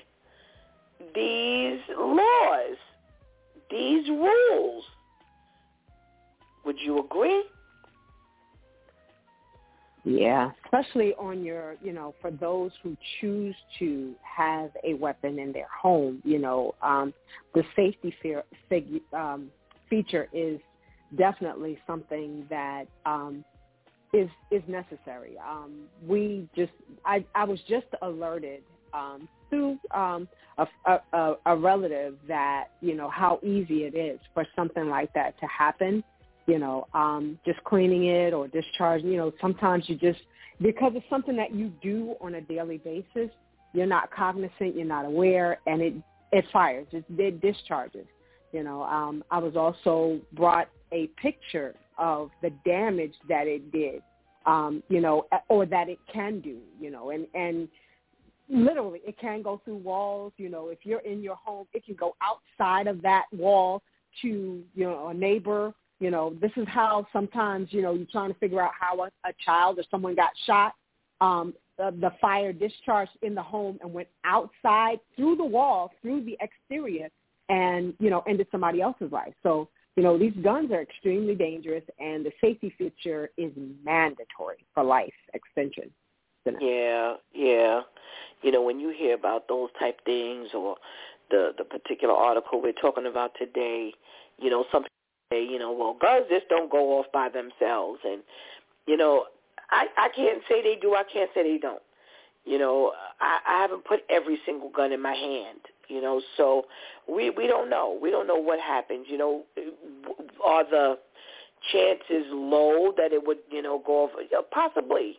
Speaker 3: these laws, these rules. Would you agree?
Speaker 6: Yeah, especially on your, you know, for those who choose to have a weapon in their home, you know, um, the safety fear, fig, um, feature is definitely something that um, is is necessary. Um, we just I, I was just alerted um, through um, a, a, a relative that you know how easy it is for something like that to happen. You know, um, just cleaning it or discharging. You know, sometimes you just because it's something that you do on a daily basis. You're not cognizant. You're not aware, and it it fires. It, it discharges. You know, um, I was also brought a picture of the damage that it did, um, you know, or that it can do, you know, and, and literally it can go through walls, you know, if you're in your home, it can go outside of that wall to, you know, a neighbor, you know, this is how sometimes, you know, you're trying to figure out how a, a child or someone got shot. Um, the, the fire discharged in the home and went outside through the wall, through the exterior and, you know, ended somebody else's life. So, you know, these guns are extremely dangerous and the safety feature is mandatory for life extension.
Speaker 3: Yeah, yeah. You know, when you hear about those type things or the the particular article we're talking about today, you know, some people say, you know, well, guns just don't go off by themselves, and you know, I I can't say they do, I can't say they don't. You know, I, I haven't put every single gun in my hand. You know, so we we don't know. We don't know what happens. You know, are the chances low that it would you know go know, possibly,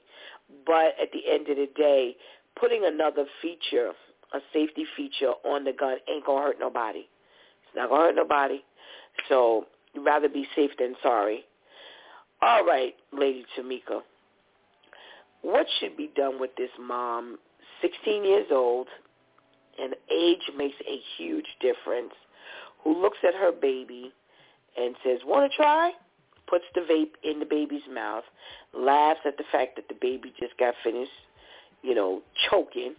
Speaker 3: but at the end of the day, putting another feature, a safety feature on the gun ain't gonna hurt nobody. It's not gonna hurt nobody. So you'd rather be safe than sorry. All right, Lady Tamika. what should be done with this mom, 16 years old, and age makes a huge difference, who looks at her baby and says, want to try? Puts the vape in the baby's mouth, laughs at the fact that the baby just got finished, you know, choking,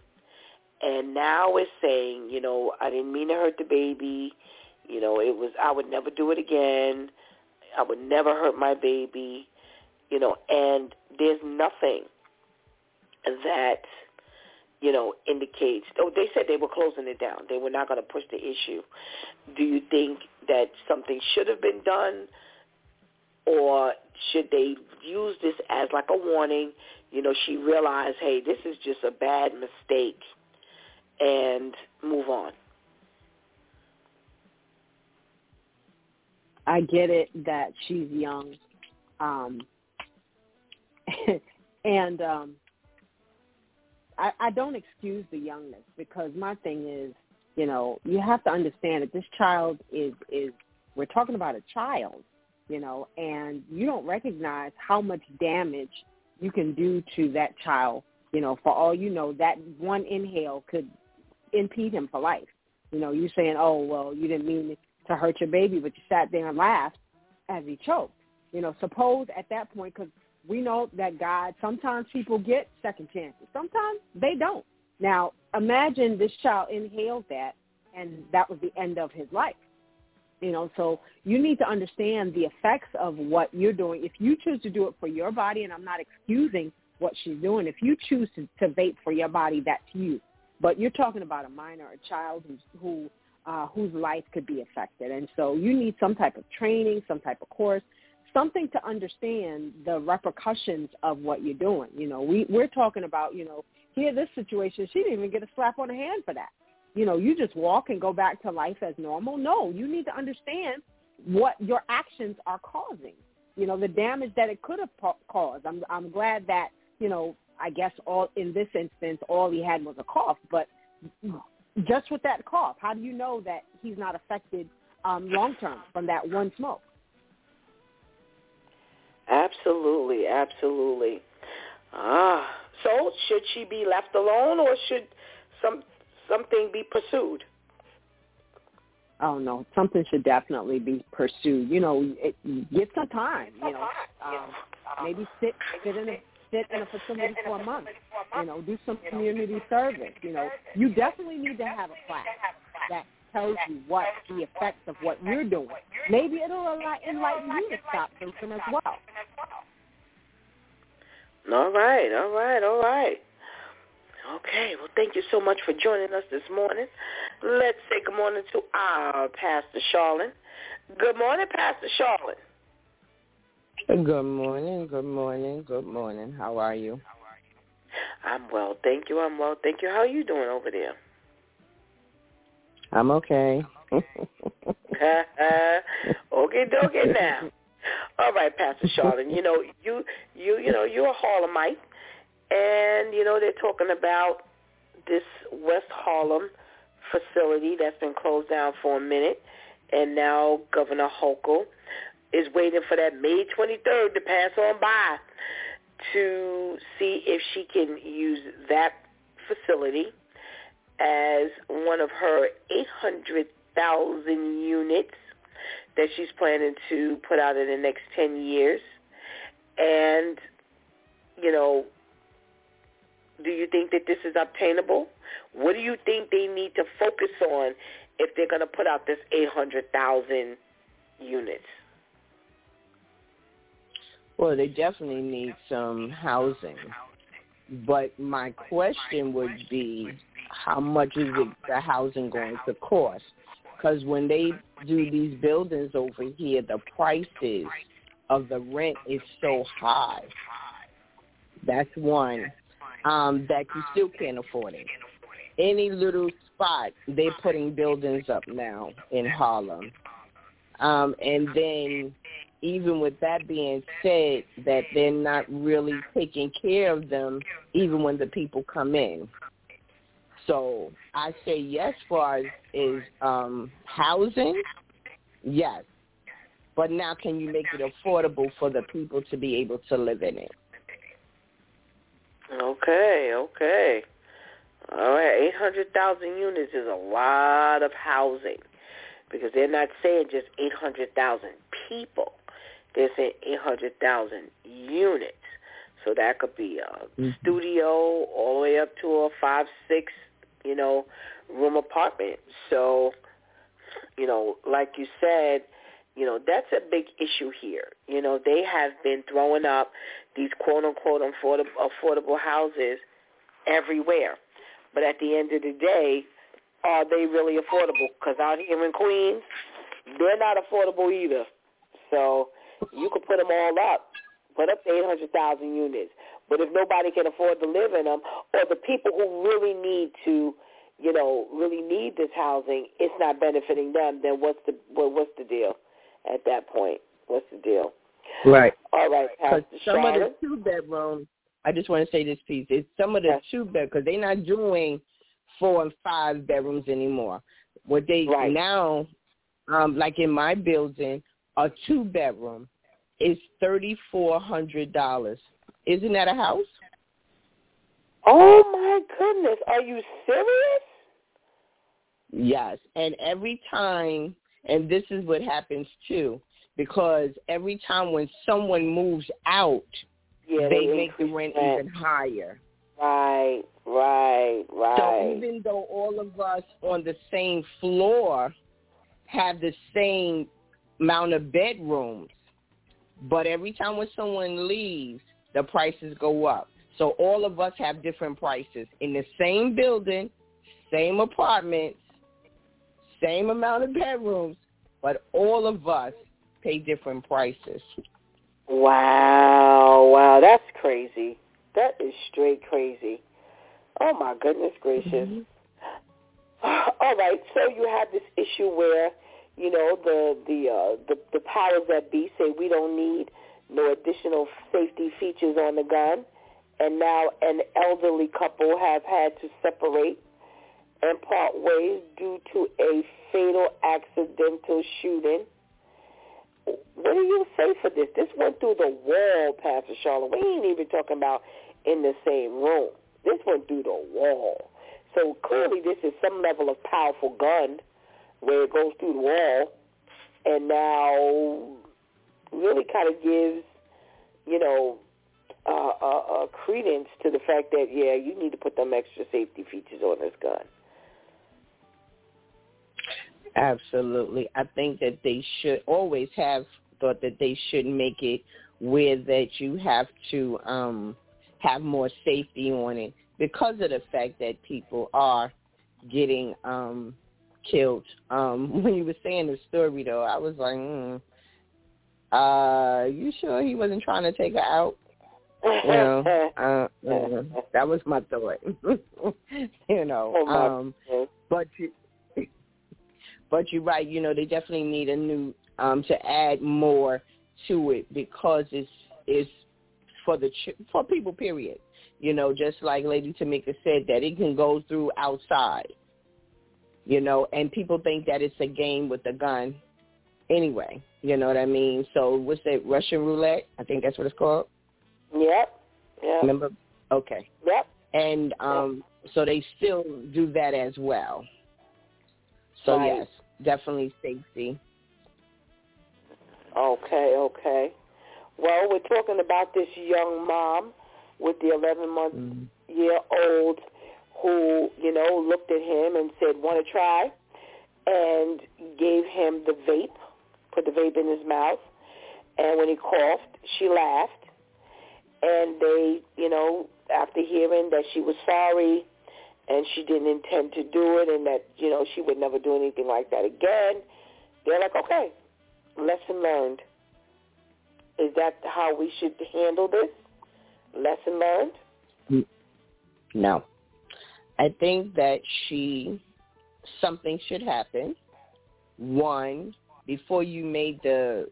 Speaker 3: and now is saying, you know, I didn't mean to hurt the baby. You know, it was I would never do it again. I would never hurt my baby. You know, and there's nothing that you know indicates. Oh, they said they were closing it down. They were not going to push the issue. Do you think that something should have been done, or should they use this as like a warning? You know, she realized, hey, this is just a bad mistake, and move on.
Speaker 6: I get it that she's young, um, and um, I, I don't excuse the youngness because my thing is, you know, you have to understand that this child is is we're talking about a child, you know, and you don't recognize how much damage you can do to that child. You know, for all you know, that one inhale could impede him for life. You know, you saying, oh well, you didn't mean to hurt your baby, but you sat there and laughed as he choked. You know, suppose at that point, because we know that God, sometimes people get second chances. Sometimes they don't. Now, imagine this child inhaled that, and that was the end of his life. You know, so you need to understand the effects of what you're doing. If you choose to do it for your body, and I'm not excusing what she's doing, if you choose to, to vape for your body, that's you. But you're talking about a minor, a child who's, who uh, whose life could be affected. And so you need some type of training, some type of course, something to understand the repercussions of what you're doing. You know, we, we're talking about, you know, here this situation, she didn't even get a slap on the hand for that. You know, you just walk and go back to life as normal. No, you need to understand what your actions are causing. You know, the damage that it could have caused. I'm I'm glad that, you know, I guess all in this instance all he had was a cough, but just with that cough, how do you know that he's not affected um, long term from that one smoke?
Speaker 3: Absolutely, absolutely. Ah, so should she be left alone, or should some something be pursued?
Speaker 6: Oh no, something should definitely be pursued. You know, it, get some time. You know, um, maybe sit sit in a sit in a facility for a month. You know, do some community service. You know, you definitely need to have a class that tells you what the effects of what you're doing. Maybe it'll enlighten you to stop drinking as well.
Speaker 3: All right, all right, all right. Okay, well, thank you so much for joining us this morning. Let's say good morning to our Pastor Charlene. Good morning, Pastor Charlene.
Speaker 7: Good morning, good morning, good morning. How are you?
Speaker 3: I'm well, thank you. I'm well, thank you. How are you doing over there?
Speaker 7: I'm okay.
Speaker 3: okay, dokie now. All right, Pastor Charlene. You know, you you you know, you're a Harlemite and you know, they're talking about this West Harlem facility that's been closed down for a minute and now Governor Hochul is waiting for that May 23rd to pass on by to see if she can use that facility as one of her 800,000 units that she's planning to put out in the next 10 years. And, you know, do you think that this is obtainable? What do you think they need to focus on if they're going to put out this 800,000 units?
Speaker 7: Well, they definitely need some housing. But my question would be, how much is it, the housing going to cost? Because when they do these buildings over here, the prices of the rent is so high. That's one um, that you still can't afford it. Any little spot, they're putting buildings up now in Harlem. Um, and then even with that being said, that they're not really taking care of them even when the people come in. So I say yes far as is um, housing, yes. But now can you make it affordable for the people to be able to live in it?
Speaker 3: Okay, okay. All right, 800,000 units is a lot of housing because they're not saying just 800,000 people. They're saying 800,000 units. So that could be a mm-hmm. studio all the way up to a five, six, you know, room apartment. So, you know, like you said, you know, that's a big issue here. You know, they have been throwing up these quote unquote affordable, houses everywhere. But at the end of the day, are they really affordable? Because out here in Queens, they're not affordable either. So you could put them all up, put up to 800,000 units. But if nobody can afford to live in them, or the people who really need to, you know, really need this housing, it's not benefiting them, then what's the well, what's the deal at that point? What's the deal?
Speaker 7: Right.
Speaker 3: All right, Pastor
Speaker 7: some
Speaker 3: Charlotte.
Speaker 7: of the two bedrooms I just want to say this piece. It's some of the two bed because they're not doing four and five bedrooms anymore. What they
Speaker 3: right.
Speaker 7: now, um, like in my building, a two bedroom is thirty four hundred dollars. Isn't that a house?
Speaker 3: Oh my goodness! Are you serious?
Speaker 7: Yes, and every time, and this is what happens too, because every time when someone moves out,
Speaker 3: yeah,
Speaker 7: they,
Speaker 3: they
Speaker 7: make the rent
Speaker 3: rent.
Speaker 7: even higher.
Speaker 3: Right, right, right.
Speaker 7: So even though all of us on the same floor have the same amount of bedrooms, but every time when someone leaves, the prices go up. So all of us have different prices in the same building, same apartments, same amount of bedrooms, but all of us pay different prices.
Speaker 3: Wow, wow, that's crazy. That is straight crazy. Oh my goodness gracious. Mm-hmm. All right, so you have this issue where, you know, the the uh, the the powers that be say we don't need no additional safety features on the gun, and now an elderly couple have had to separate and part ways due to a fatal accidental shooting what do you say for this? This went through the wall, Pastor Charlotte. We ain't even talking about in the same room. This went through the wall. So clearly this is some level of powerful gun where it goes through the wall and now really kind of gives, you know, uh, uh, uh, credence to the fact that, yeah, you need to put them extra safety features on this gun.
Speaker 7: Absolutely. I think that they should always have thought that they should make it where that you have to um have more safety on it because of the fact that people are getting um killed. Um when you were saying the story though, I was like, mm, uh, you sure he wasn't trying to take her out? You know, uh, uh, that was my thought. you know,
Speaker 3: oh,
Speaker 7: um, but you, but you're right. You know, they definitely need a new um, to add more to it because it's it's for the ch- for people. Period. You know, just like Lady Tamika said, that it can go through outside. You know, and people think that it's a game with a gun. Anyway, you know what I mean. So what's that Russian roulette? I think that's what it's called.
Speaker 3: Yep. Yep.
Speaker 7: Remember? Okay.
Speaker 3: Yep.
Speaker 7: And um, yep. so they still do that as well. So
Speaker 3: right.
Speaker 7: yes, definitely safety.
Speaker 3: Okay, okay. Well, we're talking about this young mom with the 11 month mm. year old who, you know, looked at him and said, want to try? And gave him the vape, put the vape in his mouth. And when he coughed, she laughed. And they, you know, after hearing that she was sorry and she didn't intend to do it and that, you know, she would never do anything like that again. They're like, okay, lesson learned. Is that how we should handle this? Lesson learned?
Speaker 7: No. I think that she, something should happen. One, before you made the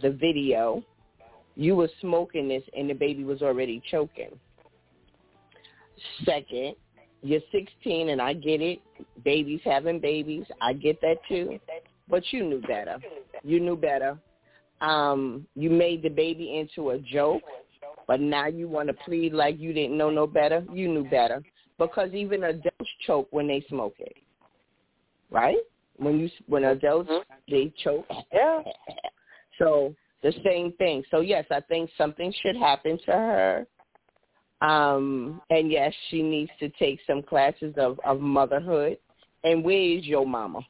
Speaker 7: the video, you were smoking this and the baby was already choking. Second, you're 16 and I get it. Babies having babies. I get that too. But you knew better. You knew better. Um, you made the baby into a joke But now you want to plead like you didn't know no better. You knew better because even adults choke when they smoke it, right? When you when adults
Speaker 3: Mhm.
Speaker 7: they choke.
Speaker 3: Yeah.
Speaker 7: So the same thing. So yes, I think something should happen to her. Um, and yes, she needs to take some classes of, of motherhood. And where is your mama?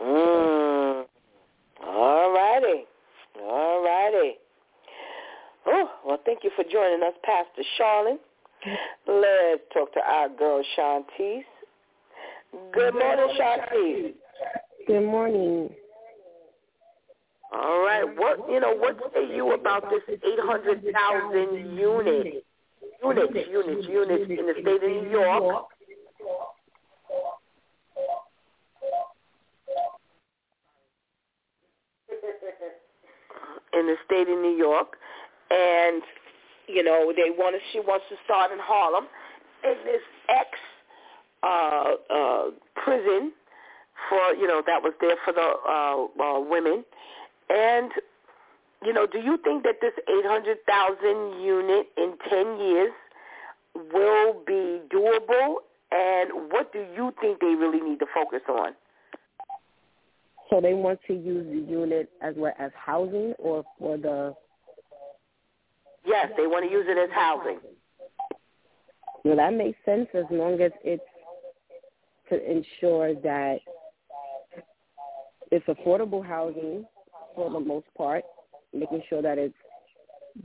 Speaker 3: Mm. All righty. All righty. Oh, well, thank you for joining us, Pastor Charlene. Let's talk to our girl, Shantice. Good morning, Shantice.
Speaker 8: Good morning.
Speaker 3: All right. What you know? What say you about this eight hundred thousand unit units, units, units in the state of New York? In the state of New York, and you know they want to. She wants to start in Harlem, in this ex uh, uh, prison for you know that was there for the uh, uh, women, and you know, do you think that this 800,000 unit in 10 years will be doable? And what do you think they really need to focus on?
Speaker 8: So they want to use the unit as well as housing or for the
Speaker 3: Yes, they want to use it as housing.
Speaker 8: well that makes sense as long as it's to ensure that it's affordable housing for the most part, making sure that it's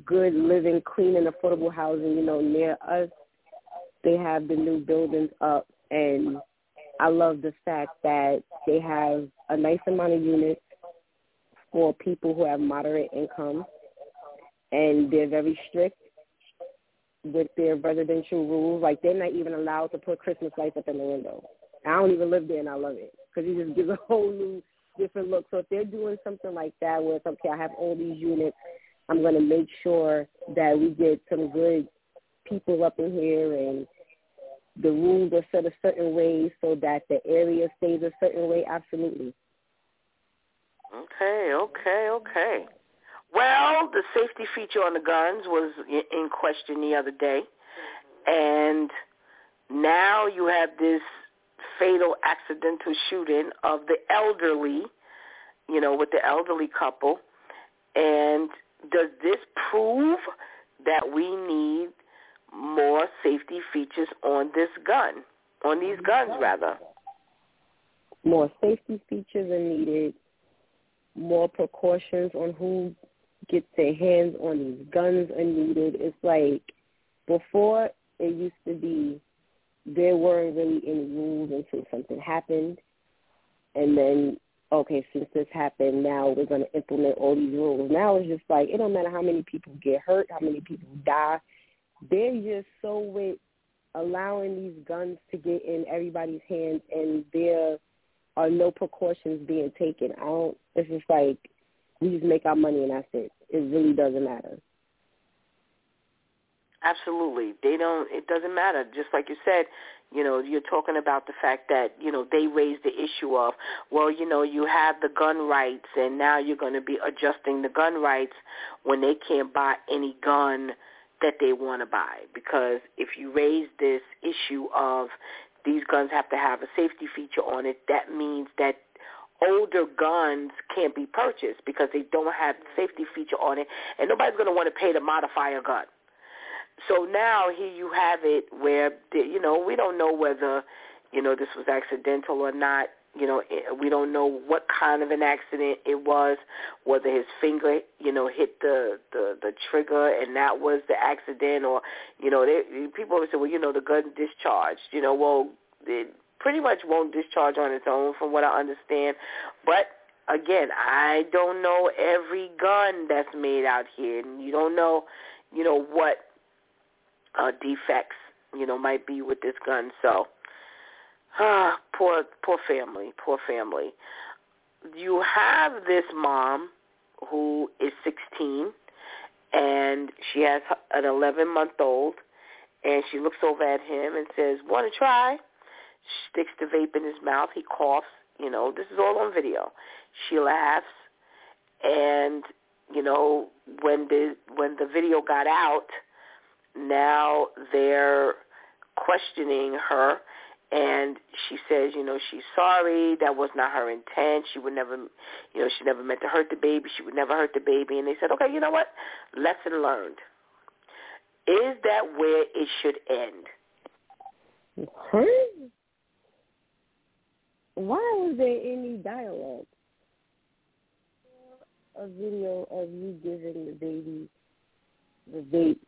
Speaker 8: good living, clean and affordable housing, you know, near us. They have the new buildings up and I love the fact that they have a nice amount of units for people who have moderate income and they're very strict with their residential rules. Like they're not even allowed to put Christmas lights up in the window. I don't even live there and I love it because it just gives a whole new different look. So if they're doing something like that where it's okay, I have all these units, I'm going to make sure that we get some good people up in here and the rules are set a certain way so that the area stays a certain way. Absolutely.
Speaker 3: Okay, okay, okay. Well, the safety feature on the guns was in question the other day, and now you have this fatal accidental shooting of the elderly, you know, with the elderly couple. And does this prove that we need more safety features on this gun, on these guns rather?
Speaker 8: More safety features are needed. More precautions on who gets their hands on these guns are needed. It's like before it used to be there weren't really any rules until something happened. And then, okay, since this happened, now we're going to implement all these rules. Now it's just like, it don't matter how many people get hurt, how many people die. They're just so with allowing these guns to get in everybody's hands and there are no precautions being taken. I don't, it's just like, we just make our money and that's it. It really doesn't matter.
Speaker 3: Absolutely. They don't it doesn't matter. Just like you said, you know, you're talking about the fact that, you know, they raised the issue of, well, you know, you have the gun rights and now you're going to be adjusting the gun rights when they can't buy any gun that they want to buy because if you raise this issue of these guns have to have a safety feature on it, that means that older guns can't be purchased because they don't have safety feature on it and nobody's going to want to pay to modify a gun. So now here you have it where, you know, we don't know whether, you know, this was accidental or not. You know, eh, we don't know what kind of an accident it was, whether his finger, you know, hit the the, the trigger and that was the accident, or you know, they, people always say, well, you know, the gun discharged. You know, well, it pretty much won't discharge on its own, from what I understand. But again, I don't know every gun that's made out here, and you don't know, you know, what uh, defects, you know, might be with this gun. So, ah, poor, poor family, poor family. You have this mom who is 16, and she has an 11-month-old, and she looks over at him and says, "Want to try?" She sticks the vape in his mouth. He coughs. You know, this is all on video. She laughs, and you know, when the when the video got out, now they're questioning her and she says, you know, she's sorry. That was not her intent. She would never, you know, she never meant to hurt the baby. She would never hurt the baby. And they said, okay, you know what? Lesson learned. Is that where it should end?
Speaker 8: Huh? Why was there any dialogue? A video of you giving the baby the vape.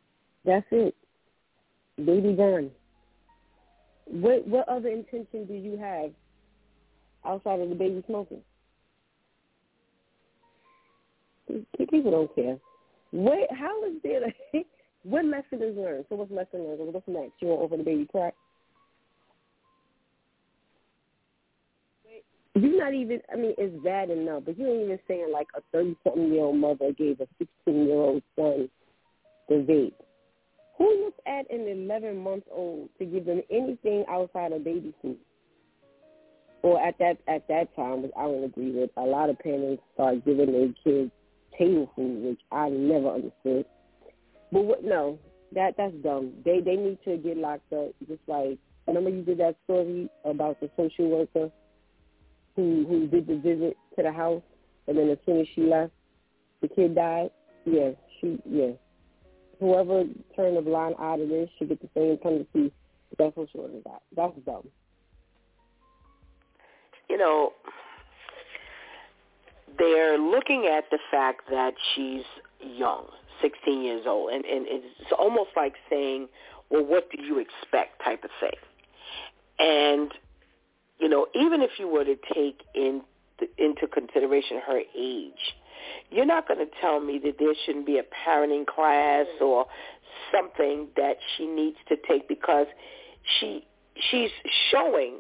Speaker 8: That's it. Baby gone. What what other intention do you have outside of the baby smoking? People don't care. What? How is there? What lesson is learned? So what's lesson learned? What's next? You want over the baby crack? You're not even. I mean, it's bad enough, but you ain't even saying like a thirty-something year old mother gave a sixteen-year-old son the vape. Who looks at an 11 month old to give them anything outside of baby food? Or at that at that time, which I don't agree with, a lot of parents start giving their kids table food, which I never understood. But what? No, that that's dumb. They they need to get locked up. Just like remember you did that story about the social worker who who did the visit to the house, and then as soon as she left, the kid died. Yeah, she yeah whoever turned a blind eye to this should get the same penalty that's for sure as that. That's dumb.
Speaker 3: You know, they're looking at the fact that she's young, 16 years old, and, and it's almost like saying, well, what do you expect type of thing. And, you know, even if you were to take in, into consideration her age, you're not going to tell me that there shouldn't be a parenting class mm-hmm. or something that she needs to take because she she's showing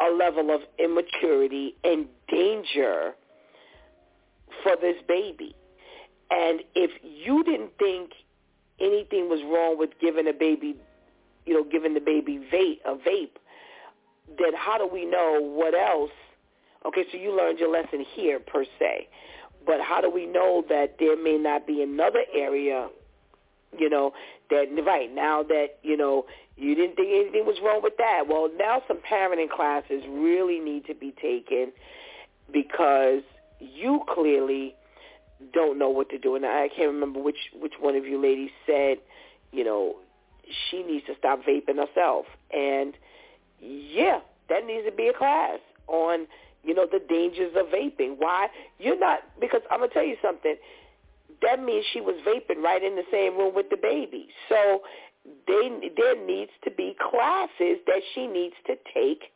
Speaker 3: a level of immaturity and danger for this baby. And if you didn't think anything was wrong with giving a baby, you know, giving the baby vape, a vape, then how do we know what else? Okay, so you learned your lesson here per se. But how do we know that there may not be another area, you know, that right now that, you know, you didn't think anything was wrong with that. Well, now some parenting classes really need to be taken because you clearly don't know what to do. And I can't remember which which one of you ladies said, you know, she needs to stop vaping herself. And yeah, that needs to be a class on you know, the dangers of vaping. Why? You're not, because I'm going to tell you something. That means she was vaping right in the same room with the baby. So they, there needs to be classes that she needs to take.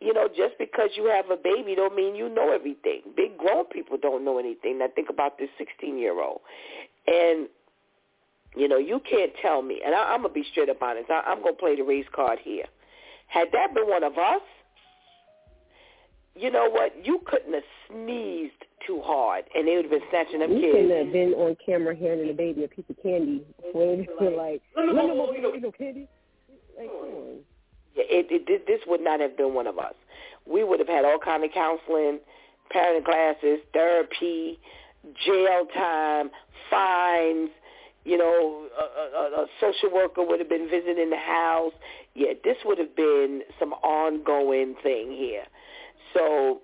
Speaker 3: You know, just because you have a baby don't mean you know everything. Big grown people don't know anything. Now think about this 16-year-old. And, you know, you can't tell me, and I, I'm going to be straight up honest. I, I'm going to play the race card here. Had that been one of us, you know what? You couldn't have sneezed too hard, and they would have been snatching them
Speaker 8: you
Speaker 3: kids.
Speaker 8: You couldn't have been on camera handing the baby a piece of candy when they were like, no, no, no, no, no, no, candy. Like, come on.
Speaker 3: Yeah, it, it, this would not have been one of us. We would have had all kind of counseling, parenting classes, therapy, jail time, fines. You know, a, a, a social worker would have been visiting the house. Yeah, this would have been some ongoing thing here. So,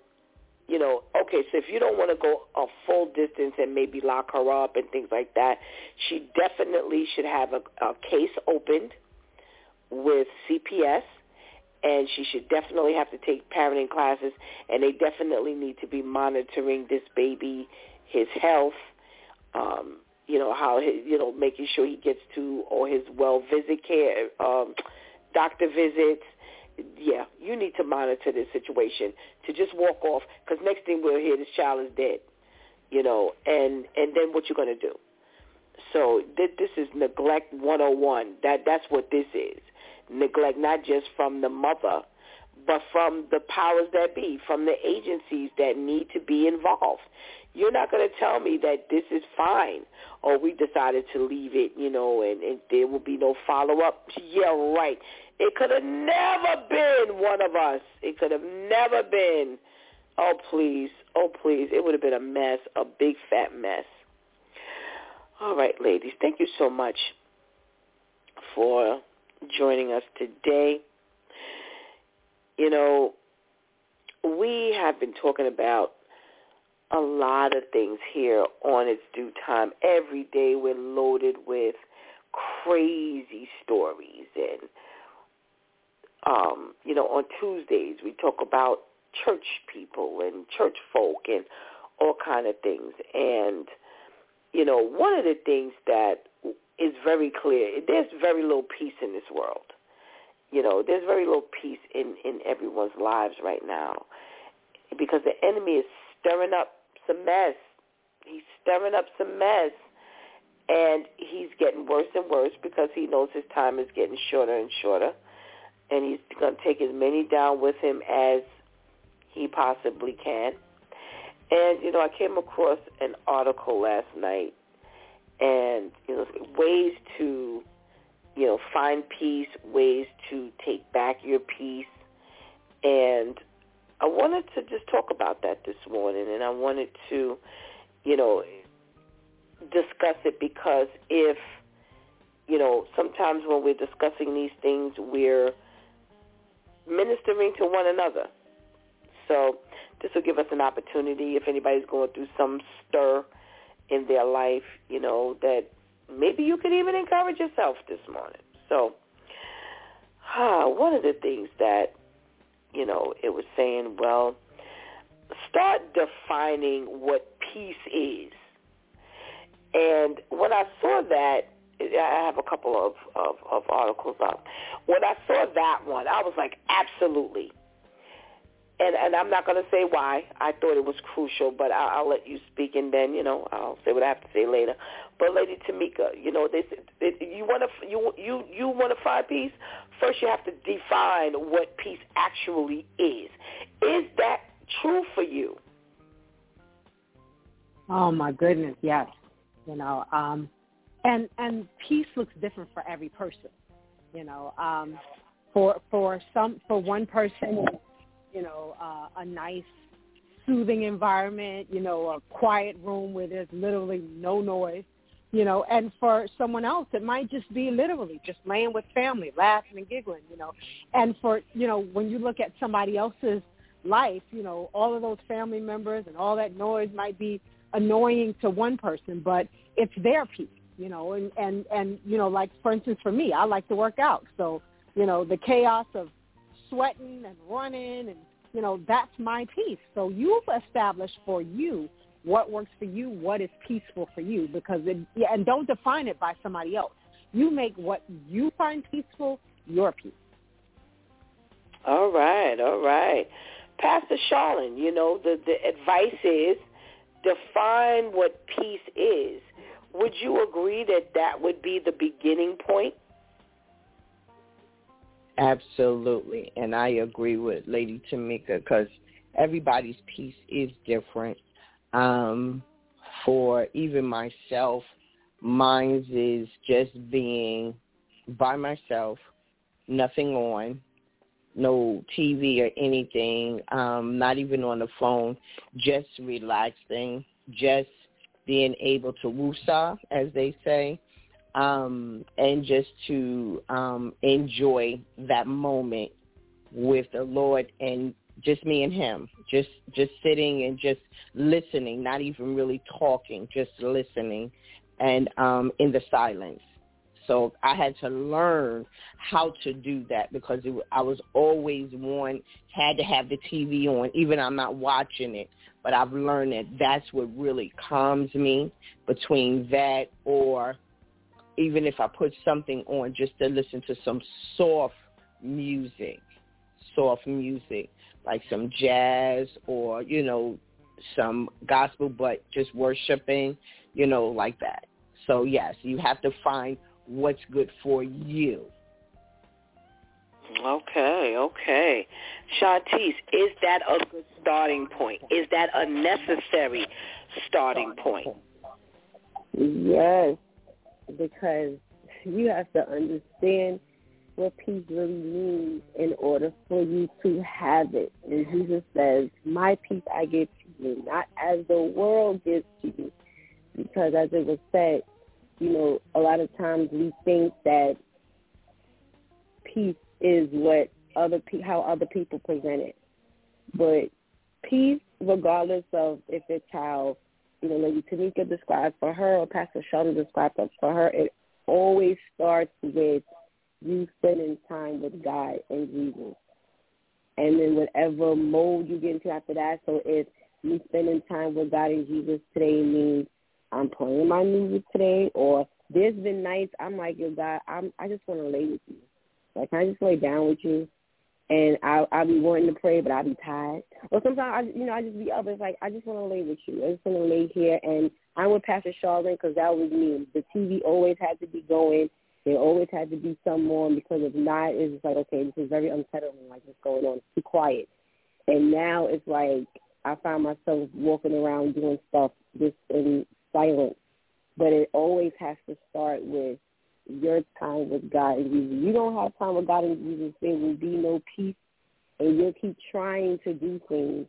Speaker 3: you know, okay, so if you don't want to go a full distance and maybe lock her up and things like that, she definitely should have a, a case opened with CPS and she should definitely have to take parenting classes and they definitely need to be monitoring this baby, his health, um, you know, how his, you know, making sure he gets to all his well visit care, um, doctor visits, yeah, you need to monitor this situation to just walk off because next thing we'll hear, this child is dead, you know, and and then what you're to do. So th- this is neglect 101. That that's what this is. Neglect not just from the mother, but from the powers that be, from the agencies that need to be involved. You're not going to tell me that this is fine or we decided to leave it, you know, and, and there will be no follow-up. Yeah, right. It could have never been one of us. It could have never been. Oh, please. Oh, please. It would have been a mess, a big fat mess. All right, ladies. Thank you so much for joining us today. You know, we have been talking about a lot of things here on It's DEW Time. Every day we're loaded with crazy stories and um, you know, on Tuesdays we talk about church people and church folk and all kind of things. And you know, one of the things that is very clear, there's very little peace in this world. You know, there's very little peace in in everyone's lives right now because the enemy is stirring up some mess. He's stirring up some mess. And he's getting worse and worse because he knows his time is getting shorter and shorter. And he's going to take as many down with him as he possibly can. And, you know, I came across an article last night and, you know, ways to, you know, find peace, ways to take back your peace. And I wanted to just talk about that this morning, and I wanted to, you know, discuss it because if, you know, sometimes when we're discussing these things, we're ministering to one another. So this will give us an opportunity if anybody's going through some stir in their life, you know, that maybe you could even encourage yourself this morning. So ah, one of the things that you know, it was saying, well, start defining what peace is. And when I saw that, I have a couple of, of, of articles up. When I saw that one, I was like, absolutely. And and I'm not going to say why. I thought it was crucial, but I'll, I'll let you speak, and then you know I'll say what I have to say later. But Lady Tamika, you know, this you want to you you you want to find peace. First, you have to define what peace actually is. Is that true for you?
Speaker 6: Oh my goodness, yes. You know, um, and and peace looks different for every person. You know, um, for for some for one person, you know, uh, a nice soothing environment, you know, a quiet room where there's literally no noise you know, and for someone else, it might just be literally just laying with family, laughing and giggling, you know. And for, you know, when you look at somebody else's life, you know, all of those family members and all that noise might be annoying to one person, but it's their peace, you know, and, and, and, you know, like for instance for me, I like to work out. So, you know, the chaos of sweating and running and, you know, that's my peace. So you've established for you what works for you, what is peaceful for you, because it, yeah, and don't define it by somebody else. You make what you find peaceful your peace.
Speaker 3: All right, all right. Pastor Charlene, you know, the, the advice is define what peace is. Would you agree that that would be the beginning point?
Speaker 7: Absolutely. And I agree with Lady Tamika because everybody's peace is different um, for even myself, mine is just being by myself, nothing on, no TV or anything, um, not even on the phone, just relaxing, just being able to woosah, as they say, um, and just to um, enjoy that moment with the Lord and just me and him, just just sitting and just listening, not even really talking, just listening, and um, in the silence. So I had to learn how to do that because it, I was always one had to have the TV on, even I'm not watching it. But I've learned that that's what really calms me between that or even if I put something on just to listen to some soft music, soft music like some jazz or, you know, some gospel, but just worshiping, you know, like that. So yes, you have to find what's good for you.
Speaker 3: Okay, okay. Shantice, is that a good starting point? Is that a necessary starting point?
Speaker 8: Yes, because you have to understand what peace really means in order for you to have it. And Jesus says, my peace I give to you, not as the world gives to you. Because as it was said, you know, a lot of times we think that peace is what other pe- how other people present it, but peace, regardless of if it's how you know Lady Tamika described for her or Pastor Charlene described for her, it always starts with you spending time with God and Jesus. And then whatever mode you get into after that, so if me spending time with God and Jesus today means I'm playing my music today, or there's been nights I'm like, yo, God, I'm I just want to lay with you. Like, can I just lay down with you? And I I'll be wanting to pray, but I'll be tired. Or sometimes I, you know, I just be up. It's like I just want to lay with you. I just want to lay here, and I'm with Pastor Charlene because that was me. The TV always had to be going. There always had to be someone because if not, it's just like okay, this is very unsettling. Like what's going on? It's too quiet. And now it's like I find myself walking around doing stuff just in silence. But it always has to start with your time with God and Jesus. You don't have time with God and Jesus, there will be no peace, and you'll keep trying to do things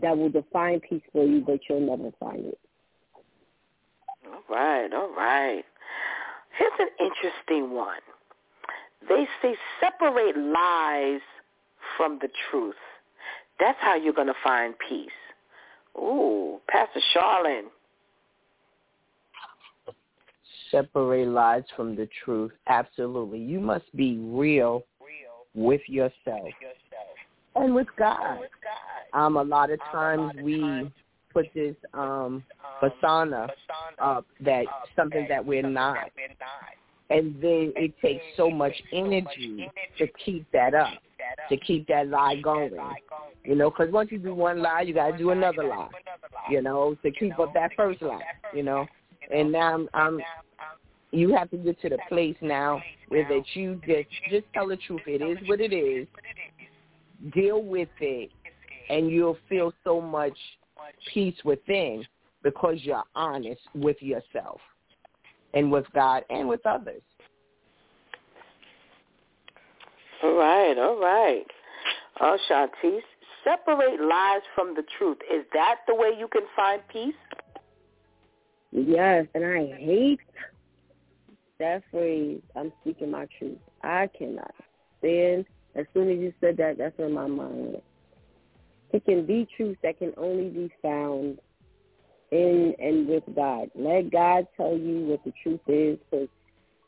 Speaker 8: that will define peace for you, but you'll never find it.
Speaker 3: All right, all right. Here's an interesting one. They say separate lies from the truth. That's how you're going to find peace. Ooh, Pastor Charlene.
Speaker 7: Separate lies from the truth. Absolutely. You must be real with yourself and with God. Um, a lot of times we put this um persona up that something that we're not. And then it takes so much energy to keep that up, to keep that lie going. You know, because once you do one lie, you got to do another lie. You know, to keep up that first lie. You know, and now I'm, I'm you have to get to the place now where that you just just tell the truth. It is what it is. Deal with it, and you'll feel so much peace within because you're honest with yourself and with God and with others.
Speaker 3: All right, all right. Uh, oh, Shantice, separate lies from the truth. Is that the way you can find peace?
Speaker 8: Yes, and I hate that phrase, I'm speaking my truth. I cannot stand. As soon as you said that, that's where my mind went. It can be truth that can only be found in and with God. Let God tell you what the truth is, because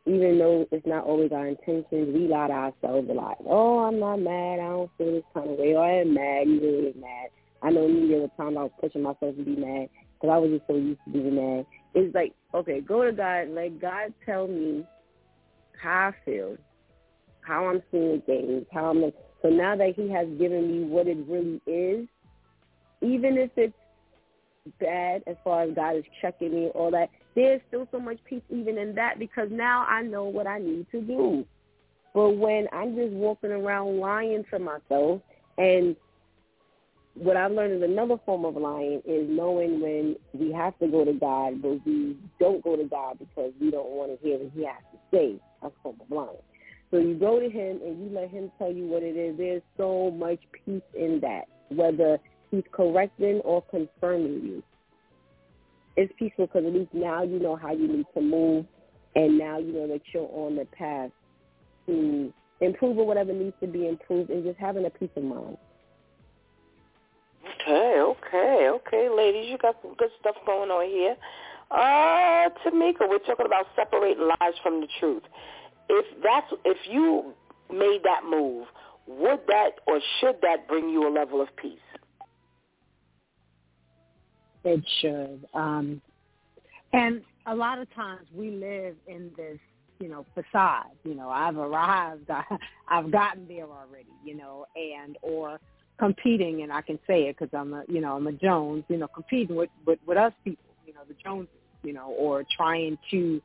Speaker 8: even though it's not always our intentions, we lie to ourselves a lot. Oh, I'm not mad. I don't feel this kind of way. Or I am mad. You really mad. I know me there was time I was pushing myself to be mad because I was just so used to being mad. It's like, okay, go to God. Let God tell me how I feel, how I'm seeing things, how I'm. So now that He has given me what it really is, even if it's bad as far as God is checking me, all that, there's still so much peace even in that because now I know what I need to do. But when I'm just walking around lying to myself, and what I've learned is another form of lying is knowing when we have to go to God, but we don't go to God because we don't want to hear what He has to say. That's form of lying. So you go to Him and you let Him tell you what it is. There's so much peace in that, whether He's correcting or confirming you. It's peaceful because at least now you know how you need to move, and now you know that you're on the path to improve or whatever needs to be improved, and just having a peace of mind.
Speaker 3: Okay, okay, okay, ladies, you got some good stuff going on here. Uh, Tamika, we're talking about separating lies from the truth. If that's if you made that move, would that or should that bring you a level of peace?
Speaker 6: It should. Um, and a lot of times we live in this, you know, facade. You know, I've arrived, I, I've gotten there already. You know, and or competing, and I can say it because I'm a, you know, I'm a Jones. You know, competing with with, with us people. You know, the Joneses. You know, or trying to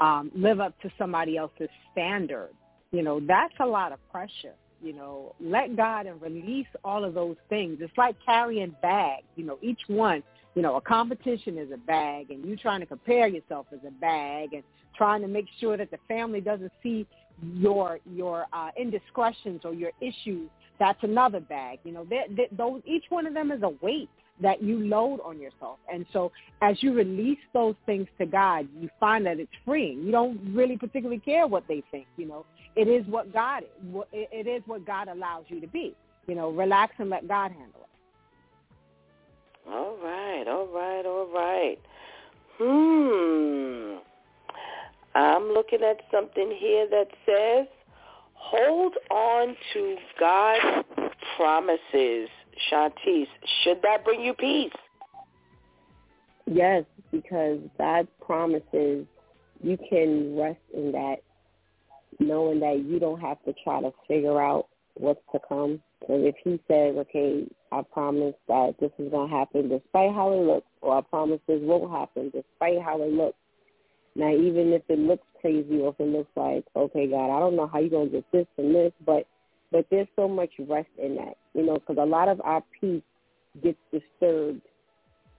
Speaker 6: um, live up to somebody else's standard. You know, that's a lot of pressure. You know, let God and release all of those things. It's like carrying bags. You know, each one you know, a competition is a bag and you trying to compare yourself as a bag and trying to make sure that the family doesn't see your your uh, indiscretions or your issues, that's another bag. You know, they, they, those each one of them is a weight. that you load on yourself. And so as you release those things to God, you find that it's freeing. You don't really particularly care what they think, you know. It is what God it is what God allows you to be. You know, relax and let God handle it.
Speaker 3: All right, all right, all right. Hmm. I'm looking at something here that says, hold on to God's promises. Shantice, should that bring you peace?
Speaker 8: Yes, because God's promises, you can rest in that, knowing that you don't have to try to figure out what's to come. And if he says, okay, I promise that this is going to happen despite how it looks, or I promise this won't happen despite how it looks. Now, even if it looks crazy or if it looks like, okay, God, I don't know how you're going to get this and this, but but there's so much rest in that, you know, because a lot of our peace gets disturbed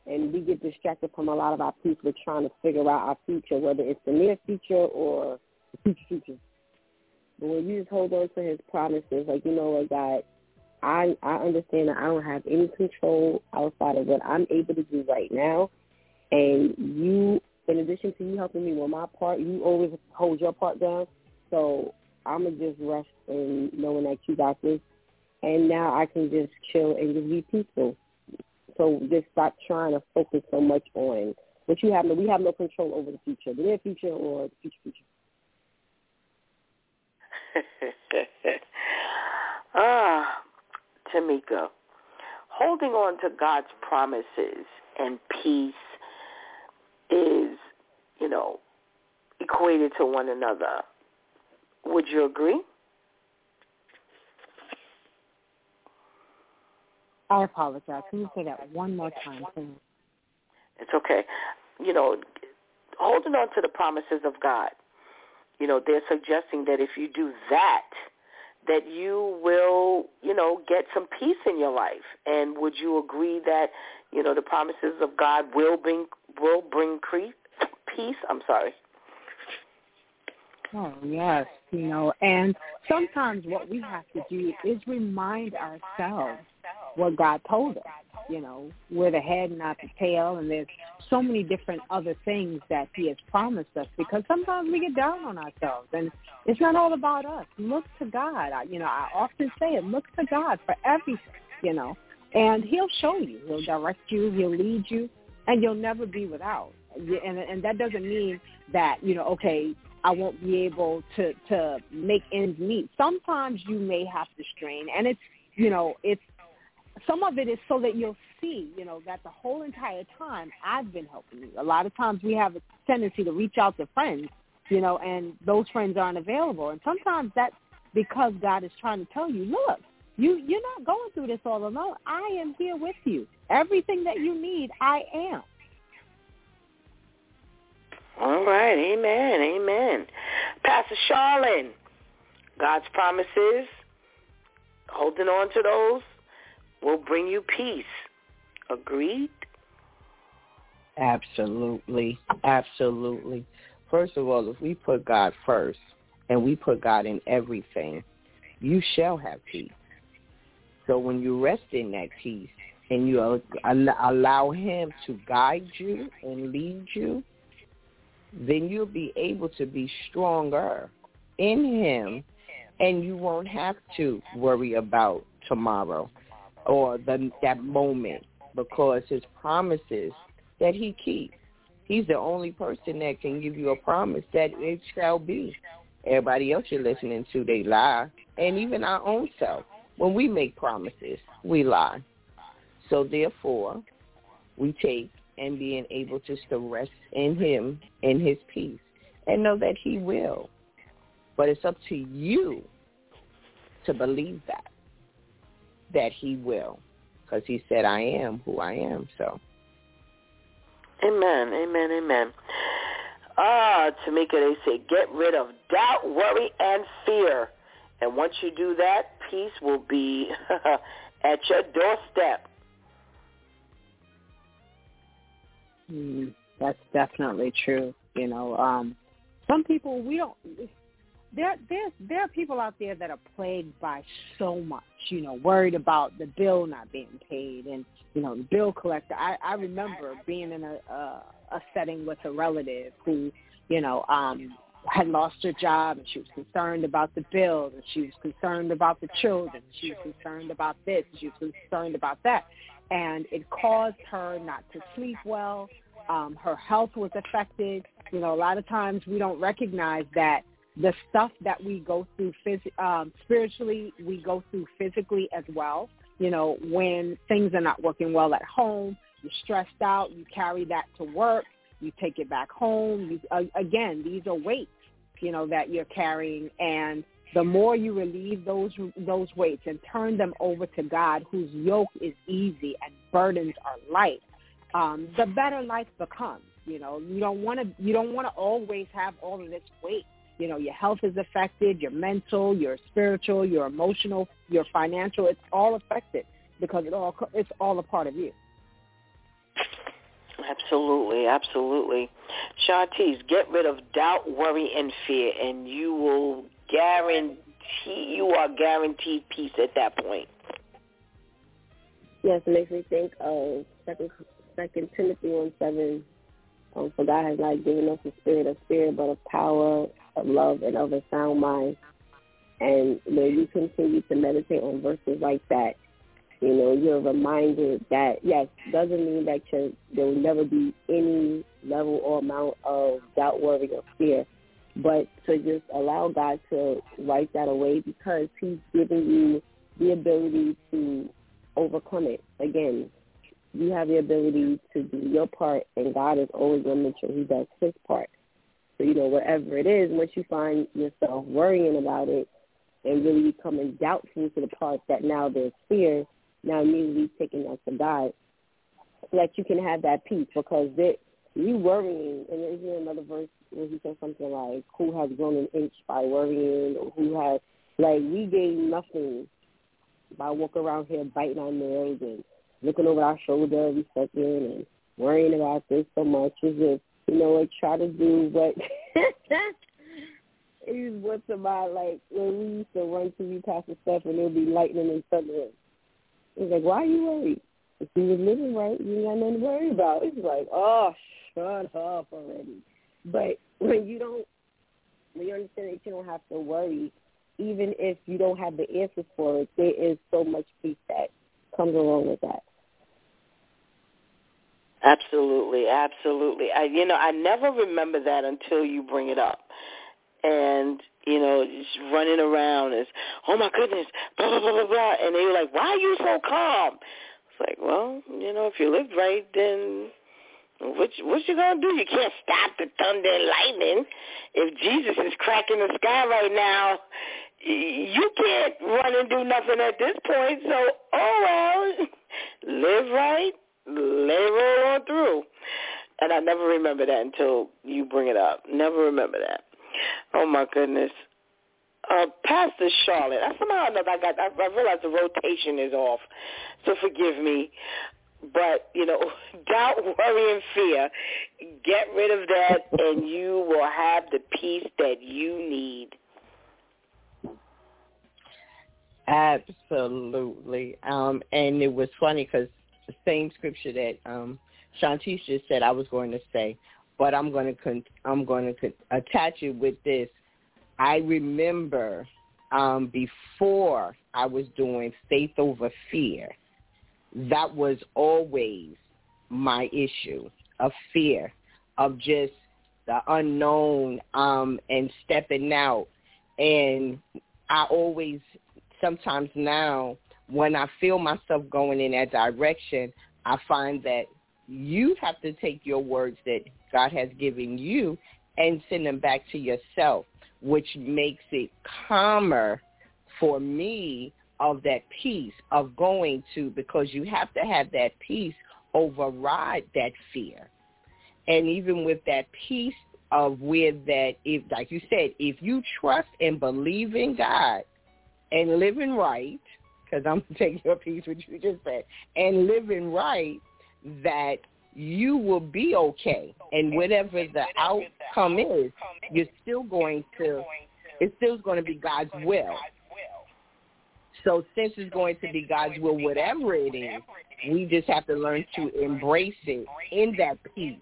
Speaker 8: and we get distracted from a lot of our peace with trying to figure out our future, whether it's the near future or the future. But when you just hold on to his promises, like, you know what, God, I, I understand that I don't have any control outside of what I'm able to do right now. And you, in addition to you helping me with my part, you always hold your part down. So I'm going to just rest in knowing that you got this. And now I can just chill and just be peaceful. So just stop trying to focus so much on what you have. No, we have no control over the future, the near future or the future future.
Speaker 3: ah, Tamika, holding on to God's promises and peace is, you know, equated to one another. Would you agree?
Speaker 6: I apologize. Can you say that one more time, please?
Speaker 3: It's okay. You know, holding on to the promises of God. You know, they're suggesting that if you do that, that you will, you know, get some peace in your life. And would you agree that, you know, the promises of God will bring will bring peace? I'm sorry.
Speaker 6: Oh yes, you know, and sometimes what we have to do is remind ourselves what God told us. You know, we're the head, not the tail, and there's so many different other things that He has promised us. Because sometimes we get down on ourselves, and it's not all about us. Look to God. I, you know, I often say it. Look to God for everything. You know, and He'll show you. He'll direct you. He'll lead you, and you'll never be without. And and that doesn't mean that you know, okay, I won't be able to to make ends meet. Sometimes you may have to strain, and it's you know it's some of it is so that you'll see, you know, that the whole entire time I've been helping you. A lot of times we have a tendency to reach out to friends, you know, and those friends aren't available. And sometimes that's because God is trying to tell you, look, you you're not going through this all alone. I am here with you. Everything that you need, I am.
Speaker 3: All right, amen, amen. Pastor Charlene, God's promises, holding on to those will bring you peace. Agreed?
Speaker 7: Absolutely. Absolutely. First of all, if we put God first and we put God in everything, you shall have peace. So when you rest in that peace and you allow him to guide you and lead you, then you'll be able to be stronger in him and you won't have to worry about tomorrow or the, that moment because his promises that he keeps. He's the only person that can give you a promise that it shall be. Everybody else you're listening to, they lie. And even our own self, when we make promises, we lie. So therefore, we take and being able just to rest in him, in his peace, and know that he will. But it's up to you to believe that that he will because he said, I am who I am. So.
Speaker 3: Amen, amen, amen. Ah, Tamika, they say get rid of doubt, worry, and fear. And once you do that, peace will be at your doorstep.
Speaker 6: Mm, that's definitely true. You know, um, some people we don't there there there are people out there that are plagued by so much, you know, worried about the bill not being paid and you know the bill collector. I I remember being in a a, a setting with a relative who, you know, um had lost her job and she was concerned about the bills and she was concerned about the children. She was concerned about this. She was concerned about that. And it caused her not to sleep well. Um, her health was affected. You know, a lot of times we don't recognize that the stuff that we go through phys- um, spiritually, we go through physically as well. You know, when things are not working well at home, you're stressed out, you carry that to work, you take it back home. You, uh, again, these are weights you know, that you're carrying. And the more you relieve those those weights and turn them over to God, whose yoke is easy and burdens are light, um, the better life becomes. You know, you don't want to you don't want to always have all of this weight. You know, your health is affected, your mental, your spiritual, your emotional, your financial. It's all affected because it all it's all a part of you.
Speaker 3: Absolutely, absolutely. Shantice, get rid of doubt, worry, and fear, and you will guarantee you are guaranteed peace at that point.
Speaker 8: Yes, it makes me think of Second Second Timothy one seven. Um, for God has not given us a spirit of fear, but of power, of love, and of a sound mind. And when you continue to meditate on verses like that, you know, you're reminded that yes, doesn't mean that there will never be any level or amount of doubt, worry, or fear, but to just allow God to wipe that away because He's giving you the ability to overcome it. Again, you have the ability to do your part, and God is always going to make sure He does His part. So you know, whatever it is, once you find yourself worrying about it and really becoming doubtful to the part that now there's fear now immediately taking us to God so that you can have that peace because that you worrying and there's another verse where he says something like who has grown an inch by worrying or who has like we gain nothing by walking around here biting our nails and looking over our shoulder every second and worrying about this so much is just you know like try to do what is what about like when we used to run TV past the stuff and there'll be lightning and thunder He's like, why are you worried? If you was living right, you ain't got nothing to worry about. It's like, oh, shut up already. But when you don't, when you understand that you don't have to worry, even if you don't have the answers for it, there is so much peace that comes along with that.
Speaker 3: Absolutely, absolutely. I, you know, I never remember that until you bring it up, and you know, just running around as, oh my goodness, blah blah blah blah blah, and they were like, why are you so calm? It's like, well, you know, if you lived right, then what what you gonna do? You can't stop the thunder and lightning. If Jesus is cracking the sky right now, you can't run and do nothing at this point. So, oh well, live right, let roll on through. And I never remember that until you bring it up. Never remember that. Oh my goodness. Uh, Pastor Charlene, I somehow know I got. I, I realize the rotation is off, so forgive me. But you know, doubt, worry, and fear. Get rid of that, and you will have the peace that you need.
Speaker 7: Absolutely. Um, and it was funny because the same scripture that um, Shantice just said I was going to say but I'm going to con- I'm going to con- attach it with this. I remember um, before I was doing faith over fear, that was always my issue of fear, of just the unknown um, and stepping out. And I always, sometimes now, when I feel myself going in that direction, I find that you have to take your words that God has given you and send them back to yourself, which makes it calmer for me of that peace of going to because you have to have that peace override that fear. And even with that peace of where that if like you said, if you trust and believe in God and living right, because I'm taking your piece what you just said, and living right, that you will be okay. And whatever the outcome is, you're still going to it's still going to be God's will. So since it's going to be God's will, whatever it is, we just have to learn to embrace it in that peace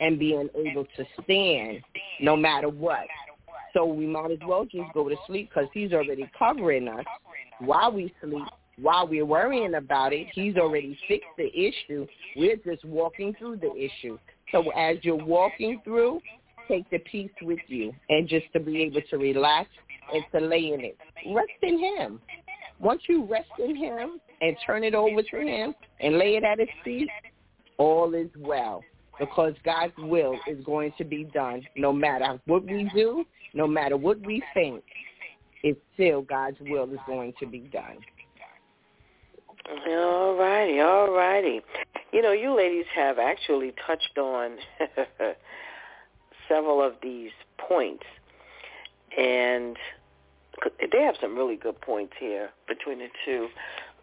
Speaker 7: and being able to stand no matter what. So we might as well just go to sleep because he's already covering us while we sleep. While we're worrying about it, he's already fixed the issue. We're just walking through the issue. So as you're walking through, take the peace with you and just to be able to relax and to lay in it. Rest in him. Once you rest in him and turn it over to him and lay it at his feet, all is well because God's will is going to be done no matter what we do, no matter what we think. It's still God's will is going to be done.
Speaker 3: All righty, all righty. You know, you ladies have actually touched on several of these points, and they have some really good points here between the two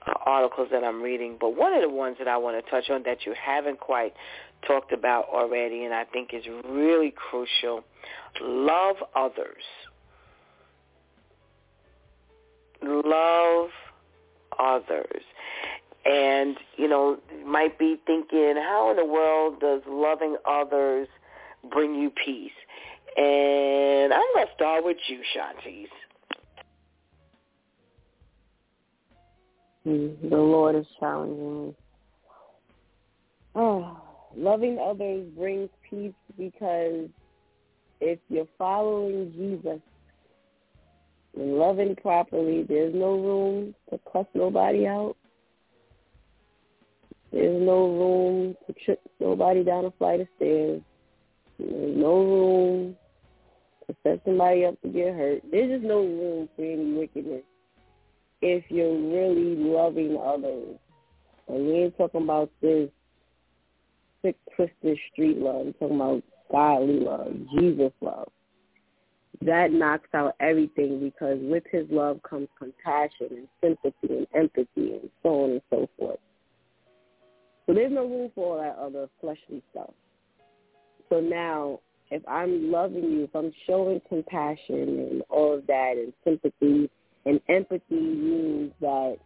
Speaker 3: uh, articles that I'm reading. But one of the ones that I want to touch on that you haven't quite talked about already, and I think is really crucial, love others. Love others. And, you know, might be thinking, how in the world does loving others bring you peace? And I'm going to start with you, Shantice.
Speaker 8: Mm, the Lord is challenging me. Oh, loving others brings peace because if you're following Jesus and loving properly, there's no room to cuss nobody out. There's no room to trip nobody down a flight of stairs. There's no room to set somebody up to get hurt. There's just no room for any wickedness if you're really loving others. And we ain't talking about this sick, twisted street love. We're talking about godly love, Jesus love. That knocks out everything because with his love comes compassion and sympathy and empathy and so on and so forth. So there's no room for all that other fleshly stuff. So now, if I'm loving you, if I'm showing compassion and all of that and sympathy and empathy means that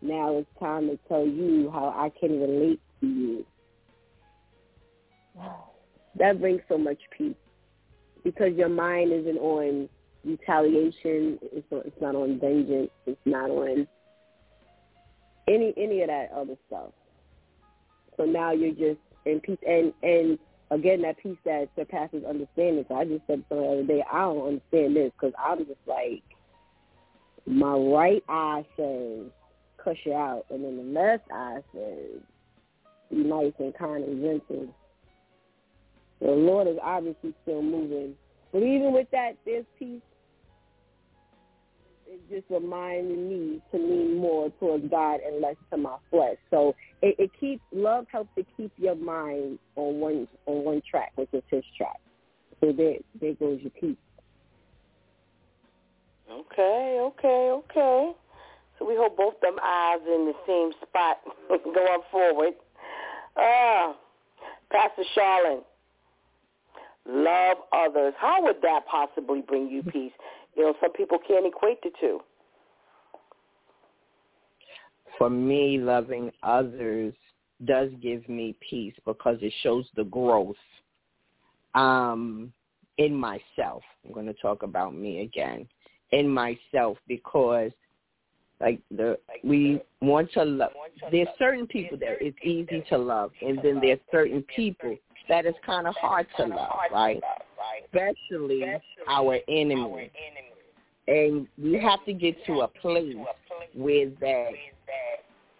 Speaker 8: now it's time to tell you how I can relate to you. That brings so much peace because your mind isn't on retaliation. It's not, it's not on vengeance. It's not on any any of that other stuff. So now you're just in peace, and and again that peace that surpasses understanding. So I just said the other day. I don't understand this because I'm just like my right eye says cuss you out, and then the left eye says be nice and kind and gentle. The Lord is obviously still moving, but even with that, there's peace. It just reminding me to lean more towards God and less to my flesh. So it, it keeps love helps to keep your mind on one on one track, which is His track. So there, there goes your peace.
Speaker 3: Okay, okay, okay. So we hold both them eyes in the same spot going forward. Uh, Pastor Charlene, love others. How would that possibly bring you peace? You know, some people can't equate the two.
Speaker 7: For me, loving others does give me peace because it shows the growth um, in myself. I'm going to talk about me again in myself because like the we want to love there's certain people that it's easy to love and then there's certain people that is kind of hard to love right? Especially our enemies. And we have to get to a place where that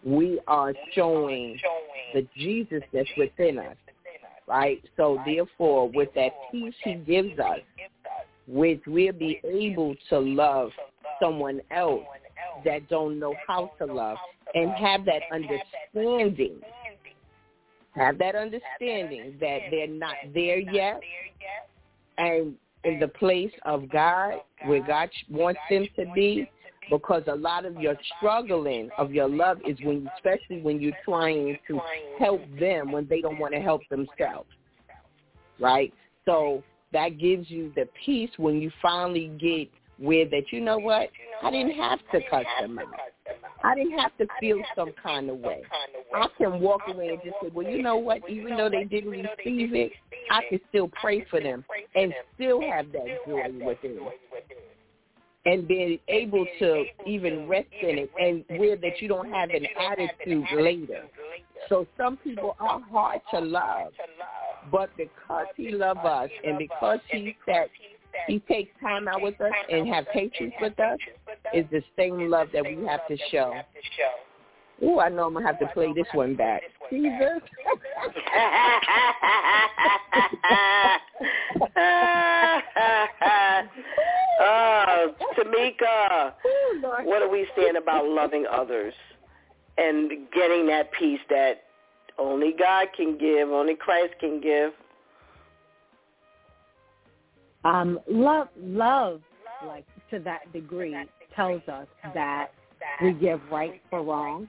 Speaker 7: we are showing the jesus that's within us right? So therefore with that peace he gives us which we'll be able to love someone else that don't know how to love and have that understanding. have that understanding that they're not there yet and in the place of God where God wants them to be because a lot of your struggling of your love is when especially when you're trying to help them when they don't want to help themselves. right? So that gives you the peace when you finally get where that you know what I didn't have to cuss them out. I didn't have to feel some kind of way. I can walk away and just say, well, you know what? Even though they didn't receive it, I can still pray for them and still have that joy within and being able to even rest in it and where that you don't have an attitude later. So some people are hard to love, but because he loves us and because he said he takes time out with us and have patience with us, is the same love that we have to show. Oh, I know I'm gonna have to play this one back. Jesus.
Speaker 3: uh, Tamika, what are we saying about loving others and getting that peace that only God can give, only Christ can give?
Speaker 6: Um, love, love, like to that degree, tells us that we give right for wrong,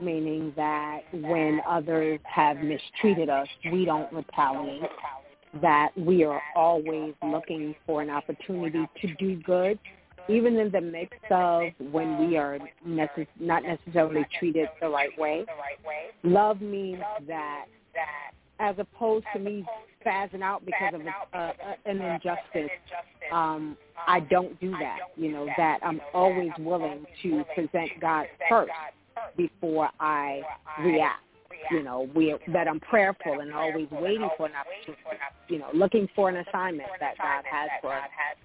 Speaker 6: meaning that when others have mistreated us, we don't retaliate, that we are always looking for an opportunity to do good, even in the midst of when we are necess- not necessarily treated the right way. Love means that as opposed to me spazzing out because of a, uh, an injustice, um, I don't do that. You know that I'm always willing to present God first before I react. You know, we that I'm prayerful and always waiting for an opportunity. You know, looking for an assignment that God has for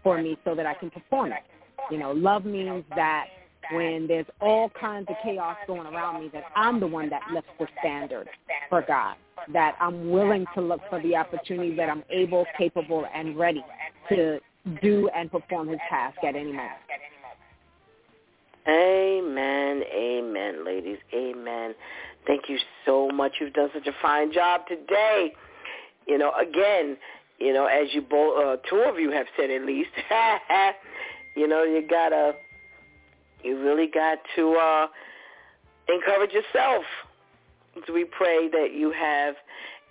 Speaker 6: for me so that I can perform it. You know, love means that when there's all kinds of chaos going around me, that I'm the one that lifts the standard for God, that I'm willing to look for the opportunity, that I'm able, capable, and ready to do and perform his task at any moment.
Speaker 3: Amen, amen, ladies, amen. Thank you so much. You've done such a fine job today. You know, again, you know, as you both, uh, two of you have said at least, you know, you gotta you really got to uh, encourage yourself. So we pray that you have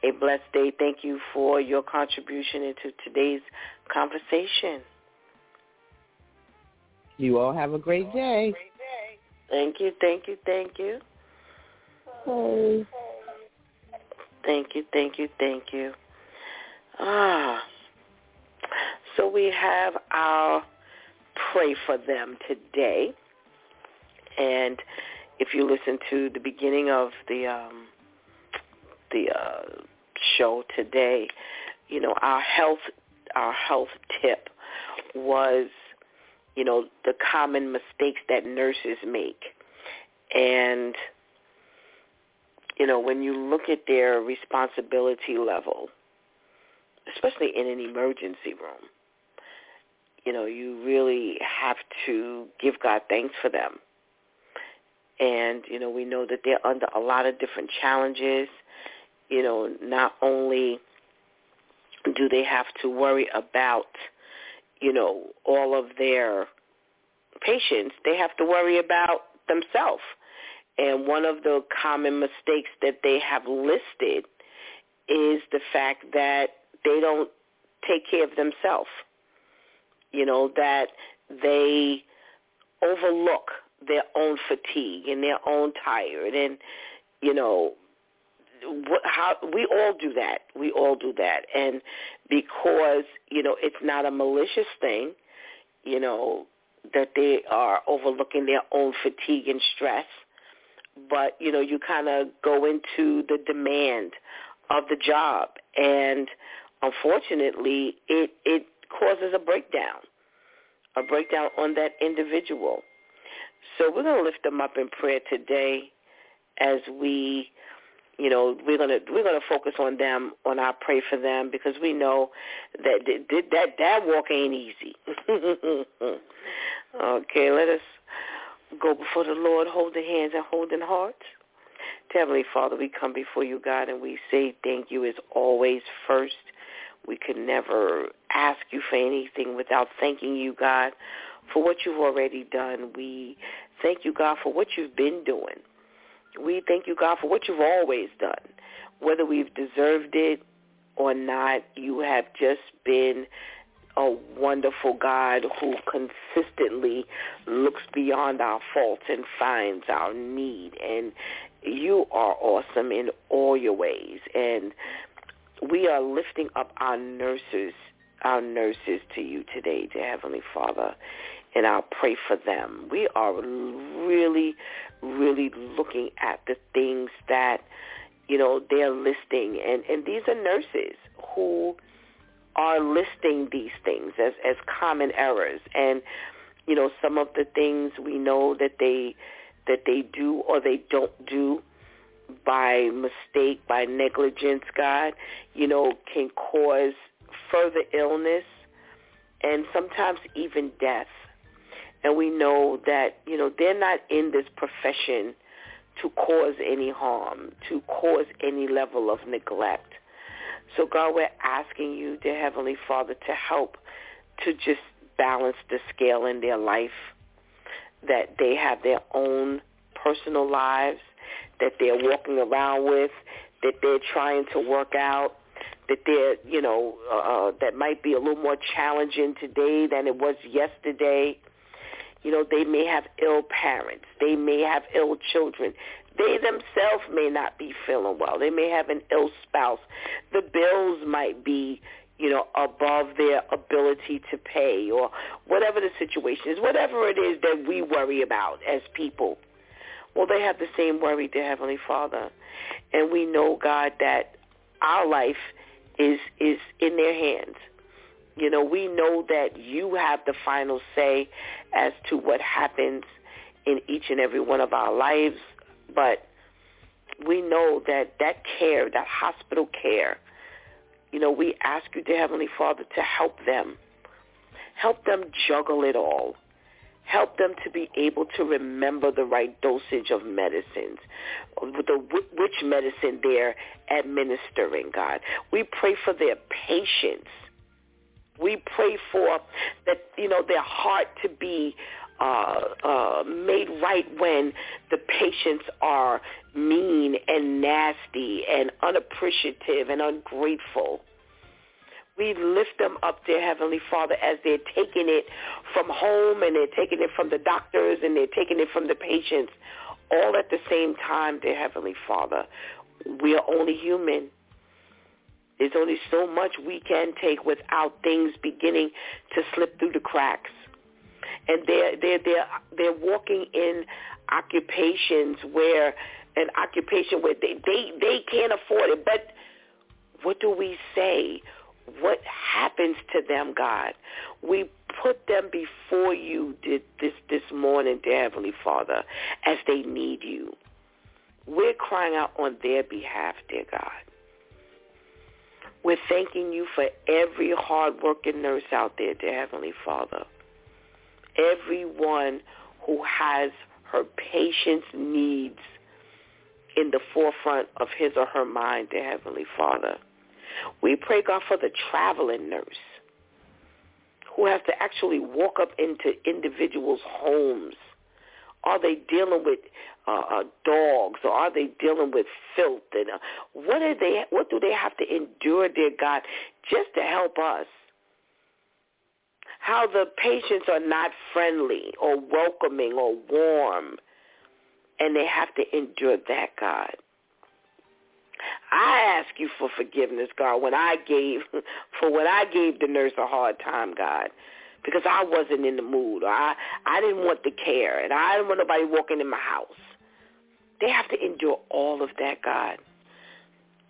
Speaker 3: a blessed day. Thank you for your contribution into today's conversation.
Speaker 7: You all have a great day.
Speaker 3: Thank you, thank you, thank you.
Speaker 8: Hey.
Speaker 3: Thank you, thank you, thank you. Ah. So we have our pray for them today. And if you listen to the beginning of the um, the uh, show today, you know our health our health tip was you know the common mistakes that nurses make, and you know when you look at their responsibility level, especially in an emergency room, you know you really have to give God thanks for them. And you know we know that they're under a lot of different challenges. You know not only do they have to worry about you know all of their patients they have to worry about themselves. And one of the common mistakes that they have listed is the fact that they don't take care of themselves you know that they overlook their own fatigue and their own tired. And you know how we all do that. We all do that. And because you know it's not a malicious thing you know that they are overlooking their own fatigue and stress but you know you kind of go into the demand of the job. And unfortunately it it causes a breakdown a breakdown on that individual so we're going to lift them up in prayer today as we, you know, we're going to we're going to focus on them, on our pray for them because we know that that that, that walk ain't easy. okay, let us go before the Lord, holding hands and holding hearts. Heavenly Father, we come before you, God, and we say thank you as always first. We could never ask you for anything without thanking you, God, for what you've already done. We thank you, God, for what you've been doing. We thank you, God, for what you've always done. Whether we've deserved it or not, you have just been a wonderful God who consistently looks beyond our faults and finds our need. And you are awesome in all your ways. And we are lifting up our nurses, our nurses to you today, to Heavenly Father. And I'll pray for them. We are really, really looking at the things that, you know, they're listing. And, and these are nurses who are listing these things as, as common errors. And, you know, some of the things we know that they that they do or they don't do by mistake, by negligence, God, you know, can cause further illness and sometimes even death. And we know that, you know, they're not in this profession to cause any harm, to cause any level of neglect. So God, we're asking you, dear Heavenly Father, to help to just balance the scale in their life, that they have their own personal lives, that they're walking around with, that they're trying to work out, that they're, you know, uh, that might be a little more challenging today than it was yesterday. You know, they may have ill parents. They may have ill children. They themselves may not be feeling well. They may have an ill spouse. The bills might be, you know, above their ability to pay or whatever the situation is, whatever it is that we worry about as people. Well, they have the same worry, dear Heavenly Father. And we know, God, that our life is is in their hands. You know, we know that you have the final say as to what happens in each and every one of our lives but we know that that care, that hospital care, you know, we ask you, dear Heavenly Father, to help them. Help them juggle it all. Help them to be able to remember the right dosage of medicines, the, which medicine they're administering, God. We pray for their patience. We pray for that, you know, their heart to be uh, uh, made right when the patients are mean and nasty and unappreciative and ungrateful. We lift them up, dear Heavenly Father, as they're taking it from home and they're taking it from the doctors and they're taking it from the patients, all at the same time, dear Heavenly Father. We are only human. There's only so much we can take without things beginning to slip through the cracks and they're they're they're they're walking in occupations where an occupation where they they they can't afford it. But what do we say? What happens to them, God? We put them before you this this morning, dear Heavenly Father, as they need you. We're crying out on their behalf, dear God. We're thanking you for every hard-working nurse out there, dear Heavenly Father everyone who has her patient's needs in the forefront of his or her mind, dear Heavenly Father. We pray, God, for the traveling nurse who has to actually walk up into individuals' homes. Are they dealing with uh, uh, dogs, or are they dealing with filth? And uh, what are they? What do they have to endure, dear God, just to help us? how the patients are not friendly or welcoming or warm, and they have to endure that, God. I ask you for forgiveness, God, when I gave for when I gave the nurse a hard time, God, because I wasn't in the mood or I I didn't want the care and I didn't want nobody walking in my house. They have to endure all of that, God.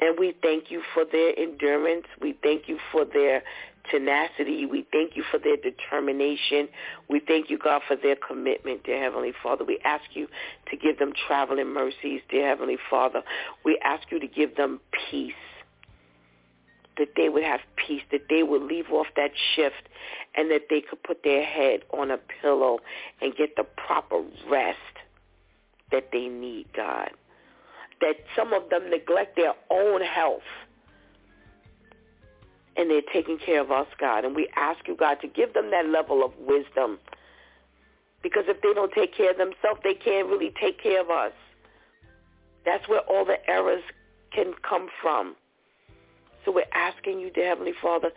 Speaker 3: And we thank you for their endurance. We thank you for their tenacity. We thank you for their determination. We thank you, God, for their commitment, dear Heavenly Father. We ask you to give them traveling mercies, dear Heavenly Father. We ask you to give them peace, that they would have peace, that they would leave off that shift and that they could put their head on a pillow and get the proper rest that they need, God. That some of them neglect their own health and they're taking care of us, God. And we ask you, God, to give them that level of wisdom. Because if they don't take care of themselves, they can't really take care of us. That's where all the errors can come from. So we're asking you, dear Heavenly Father,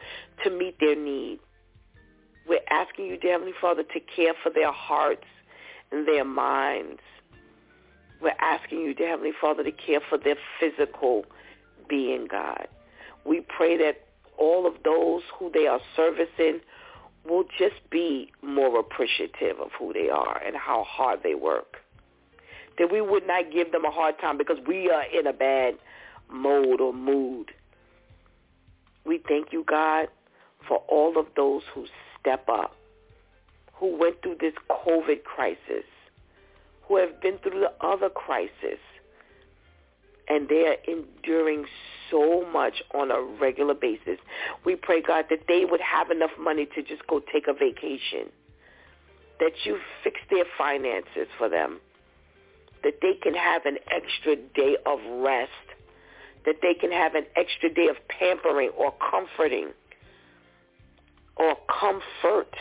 Speaker 3: to meet their need. We're asking you, dear Heavenly Father, to care for their hearts and their minds. We're asking you, dear Heavenly Father, to care for their physical being, God. We pray that all of those who they are servicing will just be more appreciative of who they are and how hard they work. That we would not give them a hard time because we are in a bad mode or mood. We thank you, God, for all of those who step up, who went through this COVID crisis, who have been through the other crisis, and they are enduring so much on a regular basis. We pray, God, that they would have enough money to just go take a vacation, that you fix their finances for them, that they can have an extra day of rest, that they can have an extra day of pampering or comforting or comfort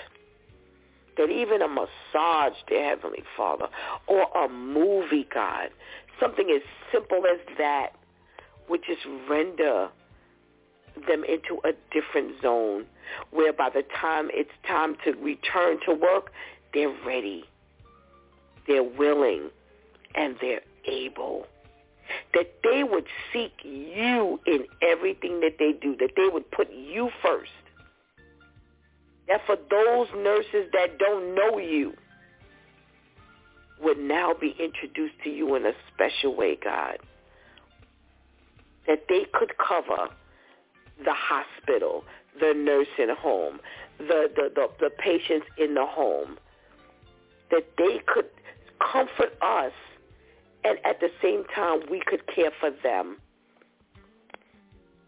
Speaker 3: that even a massage, dear Heavenly Father, or a movie, God, something as simple as that would just render them into a different zone where by the time it's time to return to work, they're ready, they're willing, and they're able. That they would seek you in everything that they do, that they would put you first that for those nurses that don't know you would now be introduced to you in a special way, God. That they could cover the hospital, the nursing home, the, the, the, the patients in the home. That they could comfort us and at the same time we could care for them.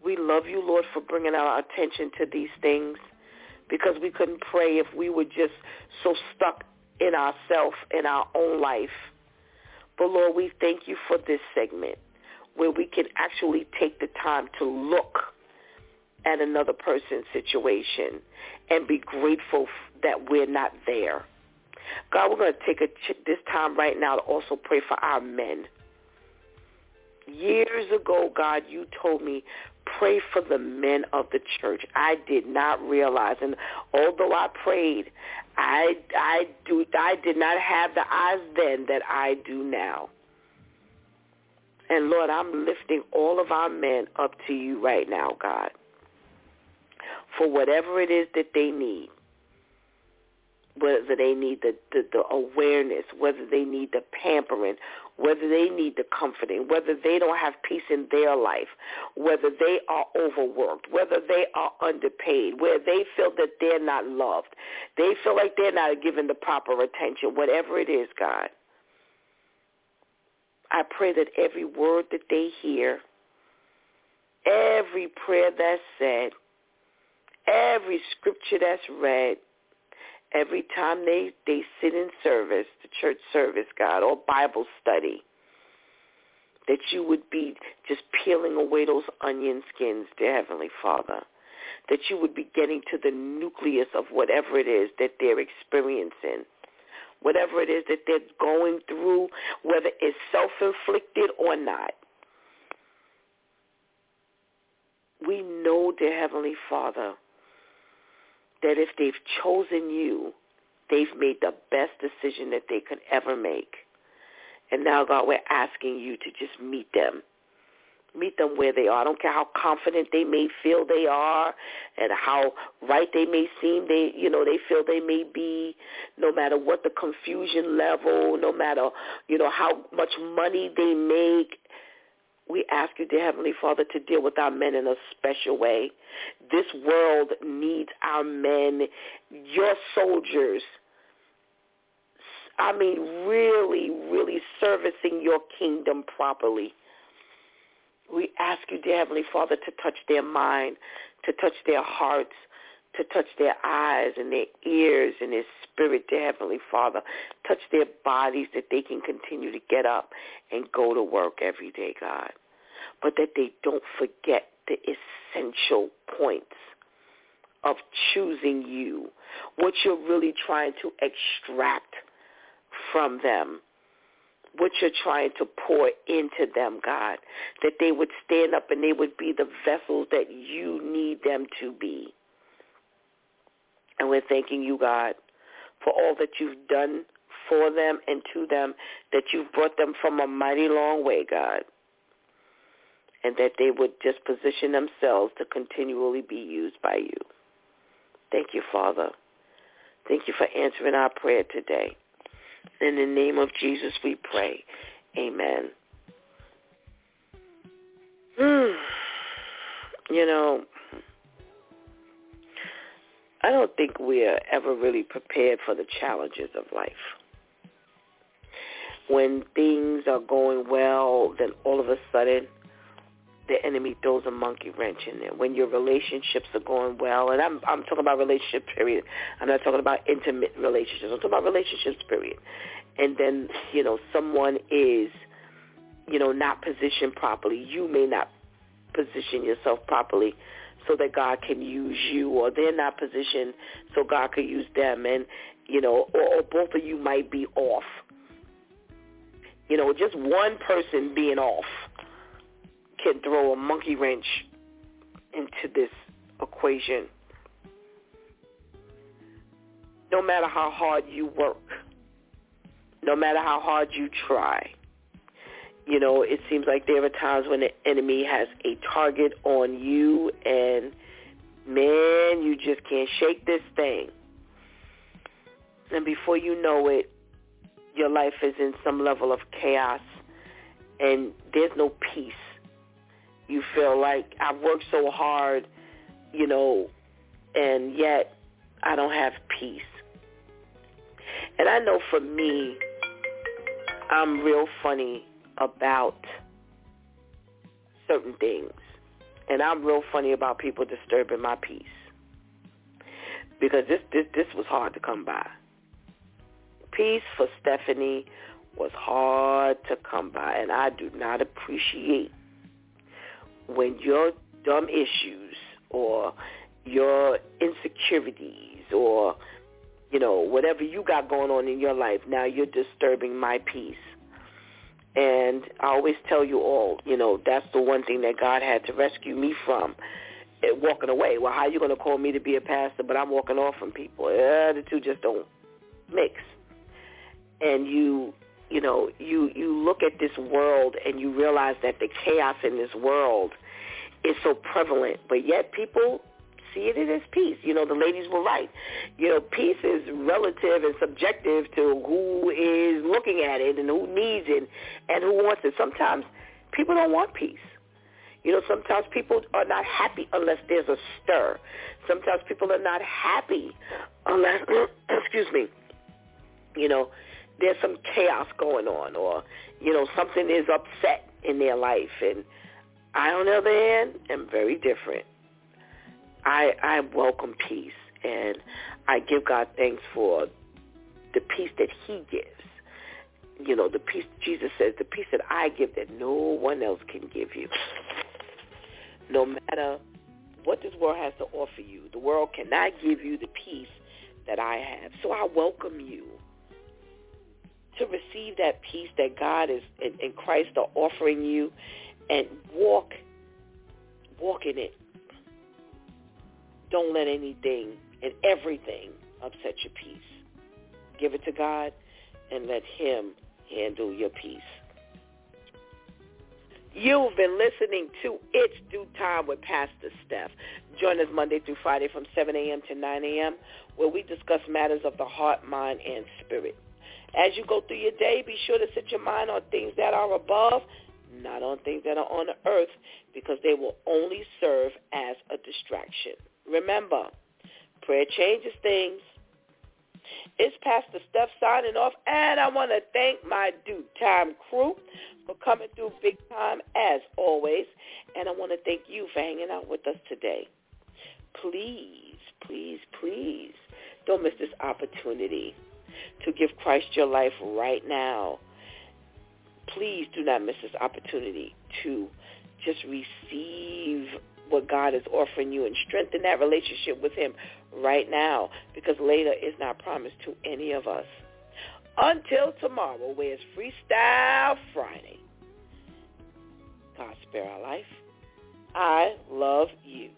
Speaker 3: We love you, Lord, for bringing our attention to these things because we couldn't pray if we were just so stuck in ourself, in our own life. But Lord, we thank you for this segment where we can actually take the time to look at another person's situation and be grateful that we're not there. God, we're going to take a, this time right now to also pray for our men. Years ago, God, you told me, pray for the men of the church. I did not realize, and although I prayed, I I do I did not have the eyes then that I do now. And Lord, I'm lifting all of our men up to you right now, God, for whatever it is that they need whether they need the, the, the awareness, whether they need the pampering, whether they need the comforting, whether they don't have peace in their life, whether they are overworked, whether they are underpaid, where they feel that they're not loved, they feel like they're not given the proper attention, whatever it is, God. I pray that every word that they hear, every prayer that's said, every scripture that's read, every time they, they sit in service, the church service, God, or Bible study, that you would be just peeling away those onion skins, dear Heavenly Father, that you would be getting to the nucleus of whatever it is that they're experiencing, whatever it is that they're going through, whether it's self-inflicted or not. We know, dear Heavenly Father, that if they've chosen you, they've made the best decision that they could ever make. And now, God, we're asking you to just meet them. Meet them where they are. I don't care how confident they may feel they are and how right they may seem they you know, they feel they may be, no matter what the confusion level, no matter, you know, how much money they make, we ask you, dear Heavenly Father, to deal with our men in a special way. This world needs our men, your soldiers. I mean, really, really servicing your kingdom properly. We ask you, dear Heavenly Father, to touch their mind, to touch their hearts, to touch their eyes and their ears and their spirit, dear Heavenly Father. Touch their bodies that they can continue to get up and go to work every day, God. But that they don't forget the essential points of choosing you, what you're really trying to extract from them, what you're trying to pour into them, God, that they would stand up and they would be the vessels that you need them to be. And we're thanking you, God, for all that you've done for them and to them, that you've brought them from a mighty long way, God, and that they would just position themselves to continually be used by you. Thank you, Father. Thank you for answering our prayer today. In the name of Jesus we pray. Amen. Mm. You know, I don't think we're ever really prepared for the challenges of life. When things are going well, then all of a sudden the enemy throws a monkey wrench in there. When your relationships are going well, and I'm I'm talking about relationships period. I'm not talking about intimate relationships. I'm talking about relationships period. And then you know someone is, you know, not positioned properly. You may not position yourself properly so that God can use you, or they're not positioned so God can use them, and you know, or, or both of you might be off. You know, just one person being off can throw a monkey wrench into this equation. No matter how hard you work, no matter how hard you try, you know, it seems like there are times when the enemy has a target on you and man, you just can't shake this thing. And before you know it, your life is in some level of chaos and there's no peace. You feel like I've worked so hard, you know, and yet I don't have peace. And I know for me, I'm real funny about certain things. And I'm real funny about people disturbing my peace. Because this this this was hard to come by. Peace for Stephanie was hard to come by and I do not appreciate when your dumb issues or your insecurities or you know whatever you got going on in your life now you're disturbing my peace and I always tell you all, you know, that's the one thing that God had to rescue me from, it, eh, walking away. Well, how are you going to call me to be a pastor, but I'm walking off from people? Uh, the two just don't mix. And you, you know, you you look at this world and you realize that the chaos in this world is so prevalent, but yet people see it as peace. You know, the ladies were right. You know, peace is relative and subjective to who is looking at it and who needs it and who wants it. Sometimes people don't want peace. You know, sometimes people are not happy unless there's a stir. Sometimes people are not happy unless, excuse me, you know, there's some chaos going on or, you know, something is upset in their life. And I, on the other hand, am very different. I I welcome peace and I give God thanks for the peace that he gives. You know, the peace Jesus says, the peace that I give that no one else can give you. No matter what this world has to offer you, the world cannot give you the peace that I have. So I welcome you to receive that peace that God is and, Christ are offering you and walk walk in it don't let anything and everything upset your peace. Give it to God and let him handle your peace. You've been listening to It's DEW Time with Pastor Steph. Join us Monday through Friday from 7 a.m. to 9 a.m. where we discuss matters of the heart, mind, and spirit. As you go through your day, be sure to set your mind on things that are above, not on things that are on the earth, because they will only serve as a distraction. Remember, prayer changes things. It's Pastor Steph signing off, and I want to thank my DEW Time crew for coming through big time as always, and I want to thank you for hanging out with us today. Please, please, please don't miss this opportunity to give Christ your life right now. Please do not miss this opportunity to just receive what God is offering you and strengthen that relationship with him right now because later is not promised to any of us. Until tomorrow, where it's Freestyle Friday. God spare our life. I love you.